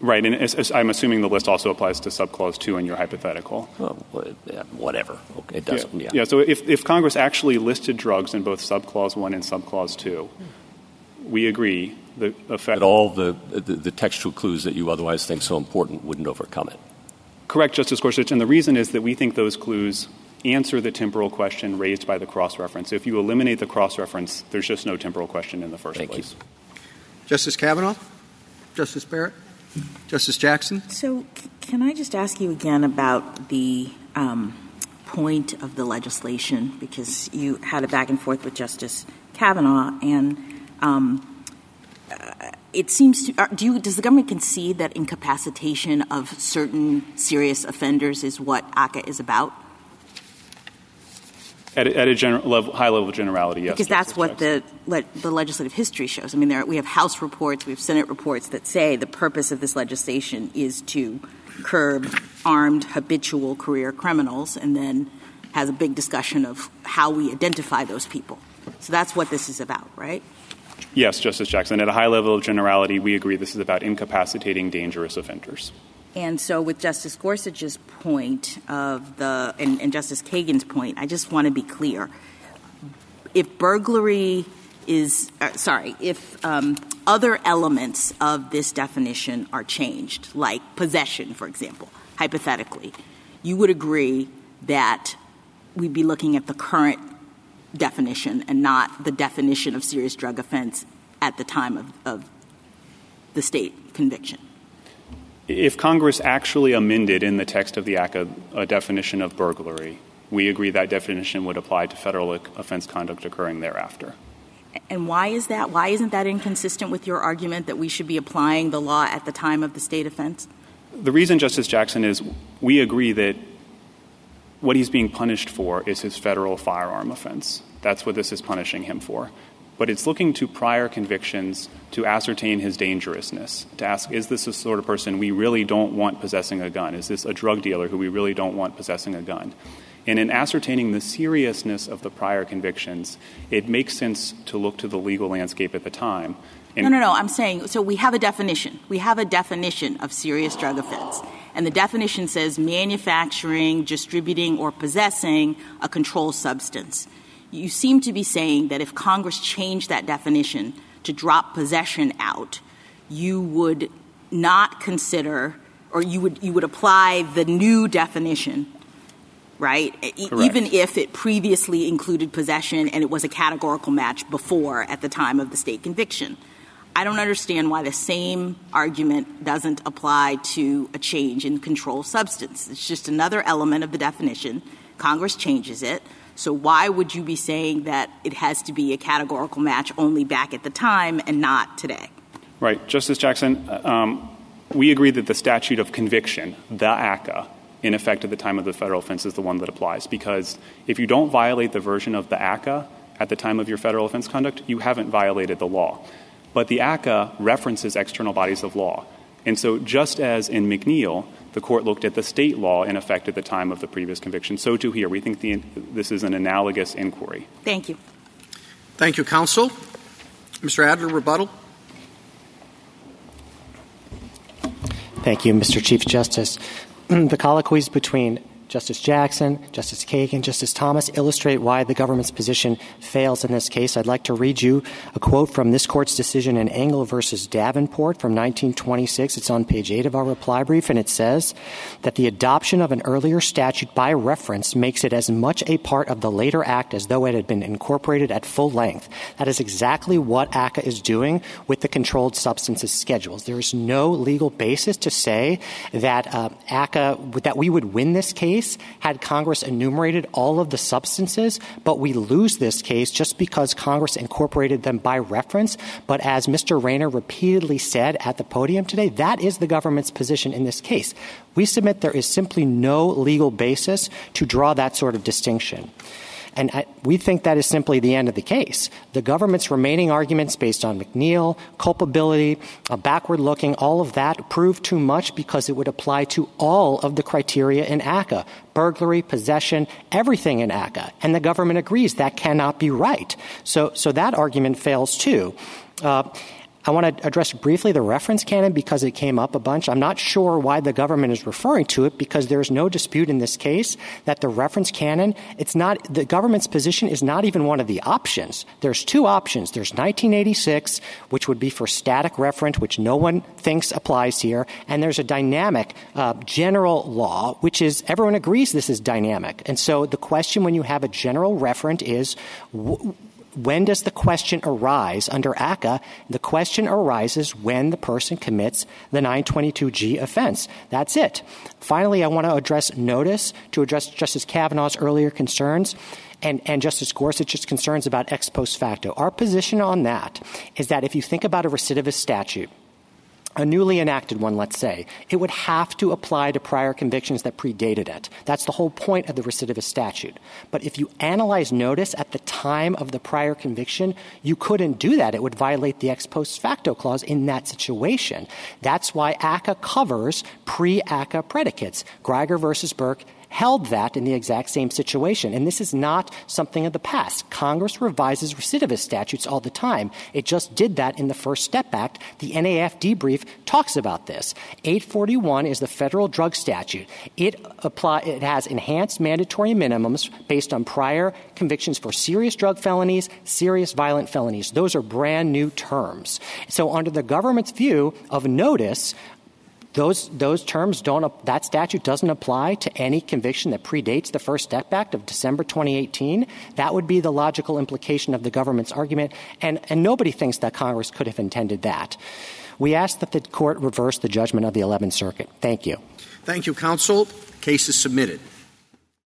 Right, and I'm assuming the list also applies to subclause 2 in your hypothetical. Oh, well, whatever. Okay, it doesn't. Yeah. yeah. yeah, so if, if Congress actually listed drugs in both subclause 1 and subclause 2, we agree the effect. That all the, the, the textual clues that you otherwise think so important wouldn't overcome it. Correct, Justice Gorsuch. And the reason is that we think those clues answer the temporal question raised by the cross-reference. If you eliminate the cross-reference, there's just no temporal question in the first Thank place. You. Justice Kavanaugh? Justice Barrett? Justice Jackson? So can I just ask you again about the um, point of the legislation? Because you had a back and forth with Justice Kavanaugh, and um, uh, it seems to, uh, do you, does the government concede that incapacitation of certain serious offenders is what ACCA is about? At a, at a general level, high level of generality, yes. Because that's what the, le- the legislative history shows. I mean, there, we have House reports, we have Senate reports that say the purpose of this legislation is to curb armed habitual career criminals, and then has a big discussion of how we identify those people. So that's what this is about, right? Yes, Justice Jackson. At a high level of generality, we agree this is about incapacitating dangerous offenders. And so, with Justice Gorsuch's point of the and, and Justice Kagan's point, I just want to be clear: if burglary is uh, sorry, if um, other elements of this definition are changed, like possession, for example, hypothetically, you would agree that we'd be looking at the current definition and not the definition of serious drug offense at the time of, of the state conviction. If Congress actually amended in the text of the ACCA a definition of burglary, we agree that definition would apply to federal offense conduct occurring thereafter. And why is that? Why isn't that inconsistent with your argument that we should be applying the law at the time of the state offense? The reason, Justice Jackson, is we agree that what he's being punished for is his federal firearm offense. That's what this is punishing him for but it's looking to prior convictions to ascertain his dangerousness, to ask, is this the sort of person we really don't want possessing a gun? Is this a drug dealer who we really don't want possessing a gun? And in ascertaining the seriousness of the prior convictions, it makes sense to look to the legal landscape at the time. And no, no, no. I'm saying so we have a definition. We have a definition of serious drug offense. And the definition says manufacturing, distributing, or possessing a controlled substance you seem to be saying that if Congress changed that definition to drop possession out, you would not consider or you would you would apply the new definition right? Even if it previously included possession and it was a categorical match before at the time of the state conviction. I don't understand why the same argument doesn't apply to a change in controlled substance. It's just another element of the definition. Congress changes it so why would you be saying that it has to be a categorical match only back at the time and not today? Right. Justice Jackson, um, we agree that the statute of conviction, the ACCA, in effect at the time of the federal offense is the one that applies because if you don't violate the version of the ACCA at the time of your federal offense conduct, you haven't violated the law. But the ACCA references external bodies of law. And so just as in McNeill, the court looked at the state law in effect at the time of the previous conviction. So too here. We think the, this is an analogous inquiry. Thank you. Thank you, counsel. Mr. Adler, rebuttal. Thank you, Mr. Chief Justice. the colloquies between Justice Jackson, Justice Kagan, Justice Thomas illustrate why the government's position fails in this case. I'd like to read you a quote from this court's decision in Engel versus Davenport from 1926. It's on page 8 of our reply brief, and it says that the adoption of an earlier statute by reference makes it as much a part of the later act as though it had been incorporated at full length. That is exactly what ACCA is doing with the controlled substances schedules. There is no legal basis to say that uh, ACCA, that we would win this case case had Congress enumerated all of the substances, but we lose this case just because Congress incorporated them by reference. But as Mr. Raynor repeatedly said at the podium today, that is the government's position in this case. We submit there is simply no legal basis to draw that sort of distinction. And we think that is simply the end of the case. The government's remaining arguments based on McNeill, culpability, uh, backward looking, all of that prove too much because it would apply to all of the criteria in ACCA burglary, possession, everything in ACCA. And the government agrees that cannot be right. So, so that argument fails too. I want to address briefly the reference canon because it came up a bunch. I'm not sure why the government is referring to it because there's no dispute in this case that the reference canon, it's not, the government's position is not even one of the options. There's two options. There's 1986, which would be for static reference, which no one thinks applies here, and there's a dynamic uh, general law, which is, everyone agrees this is dynamic. And so the question when you have a general referent is, w- when does the question arise under ACCA The question arises when the person commits the 922G offense. That's it. Finally, I want to address notice to address Justice Kavanaugh's earlier concerns. And, and, Justice Gorsuch's concerns about ex post facto. Our position on that is that if you think about a recidivist statute, a newly enacted one, let's say, it would have to apply to prior convictions that predated it. That's the whole point of the recidivist statute. But if you analyze notice at the time of the prior conviction, you couldn't do that. It would violate the ex post facto clause in that situation. That's why ACCA covers pre ACCA predicates. Gryger versus Burke held that in the exact same situation. And this is not something of the past. Congress revises recidivist statutes all the time. It just did that in the First Step Act. The NAFD brief talks about this. 841 is the federal drug statute. It apply, it has enhanced mandatory minimums based on prior convictions for serious drug felonies, serious violent felonies. Those are brand new terms. So under the government's view of notice, those, those terms don't, that statute doesn't apply to any conviction that predates the First Step Act of December 2018. That would be the logical implication of the government's argument, and, and nobody thinks that Congress could have intended that. We ask that the court reverse the judgment of the 11th Circuit. Thank you. Thank you, counsel. Case is submitted.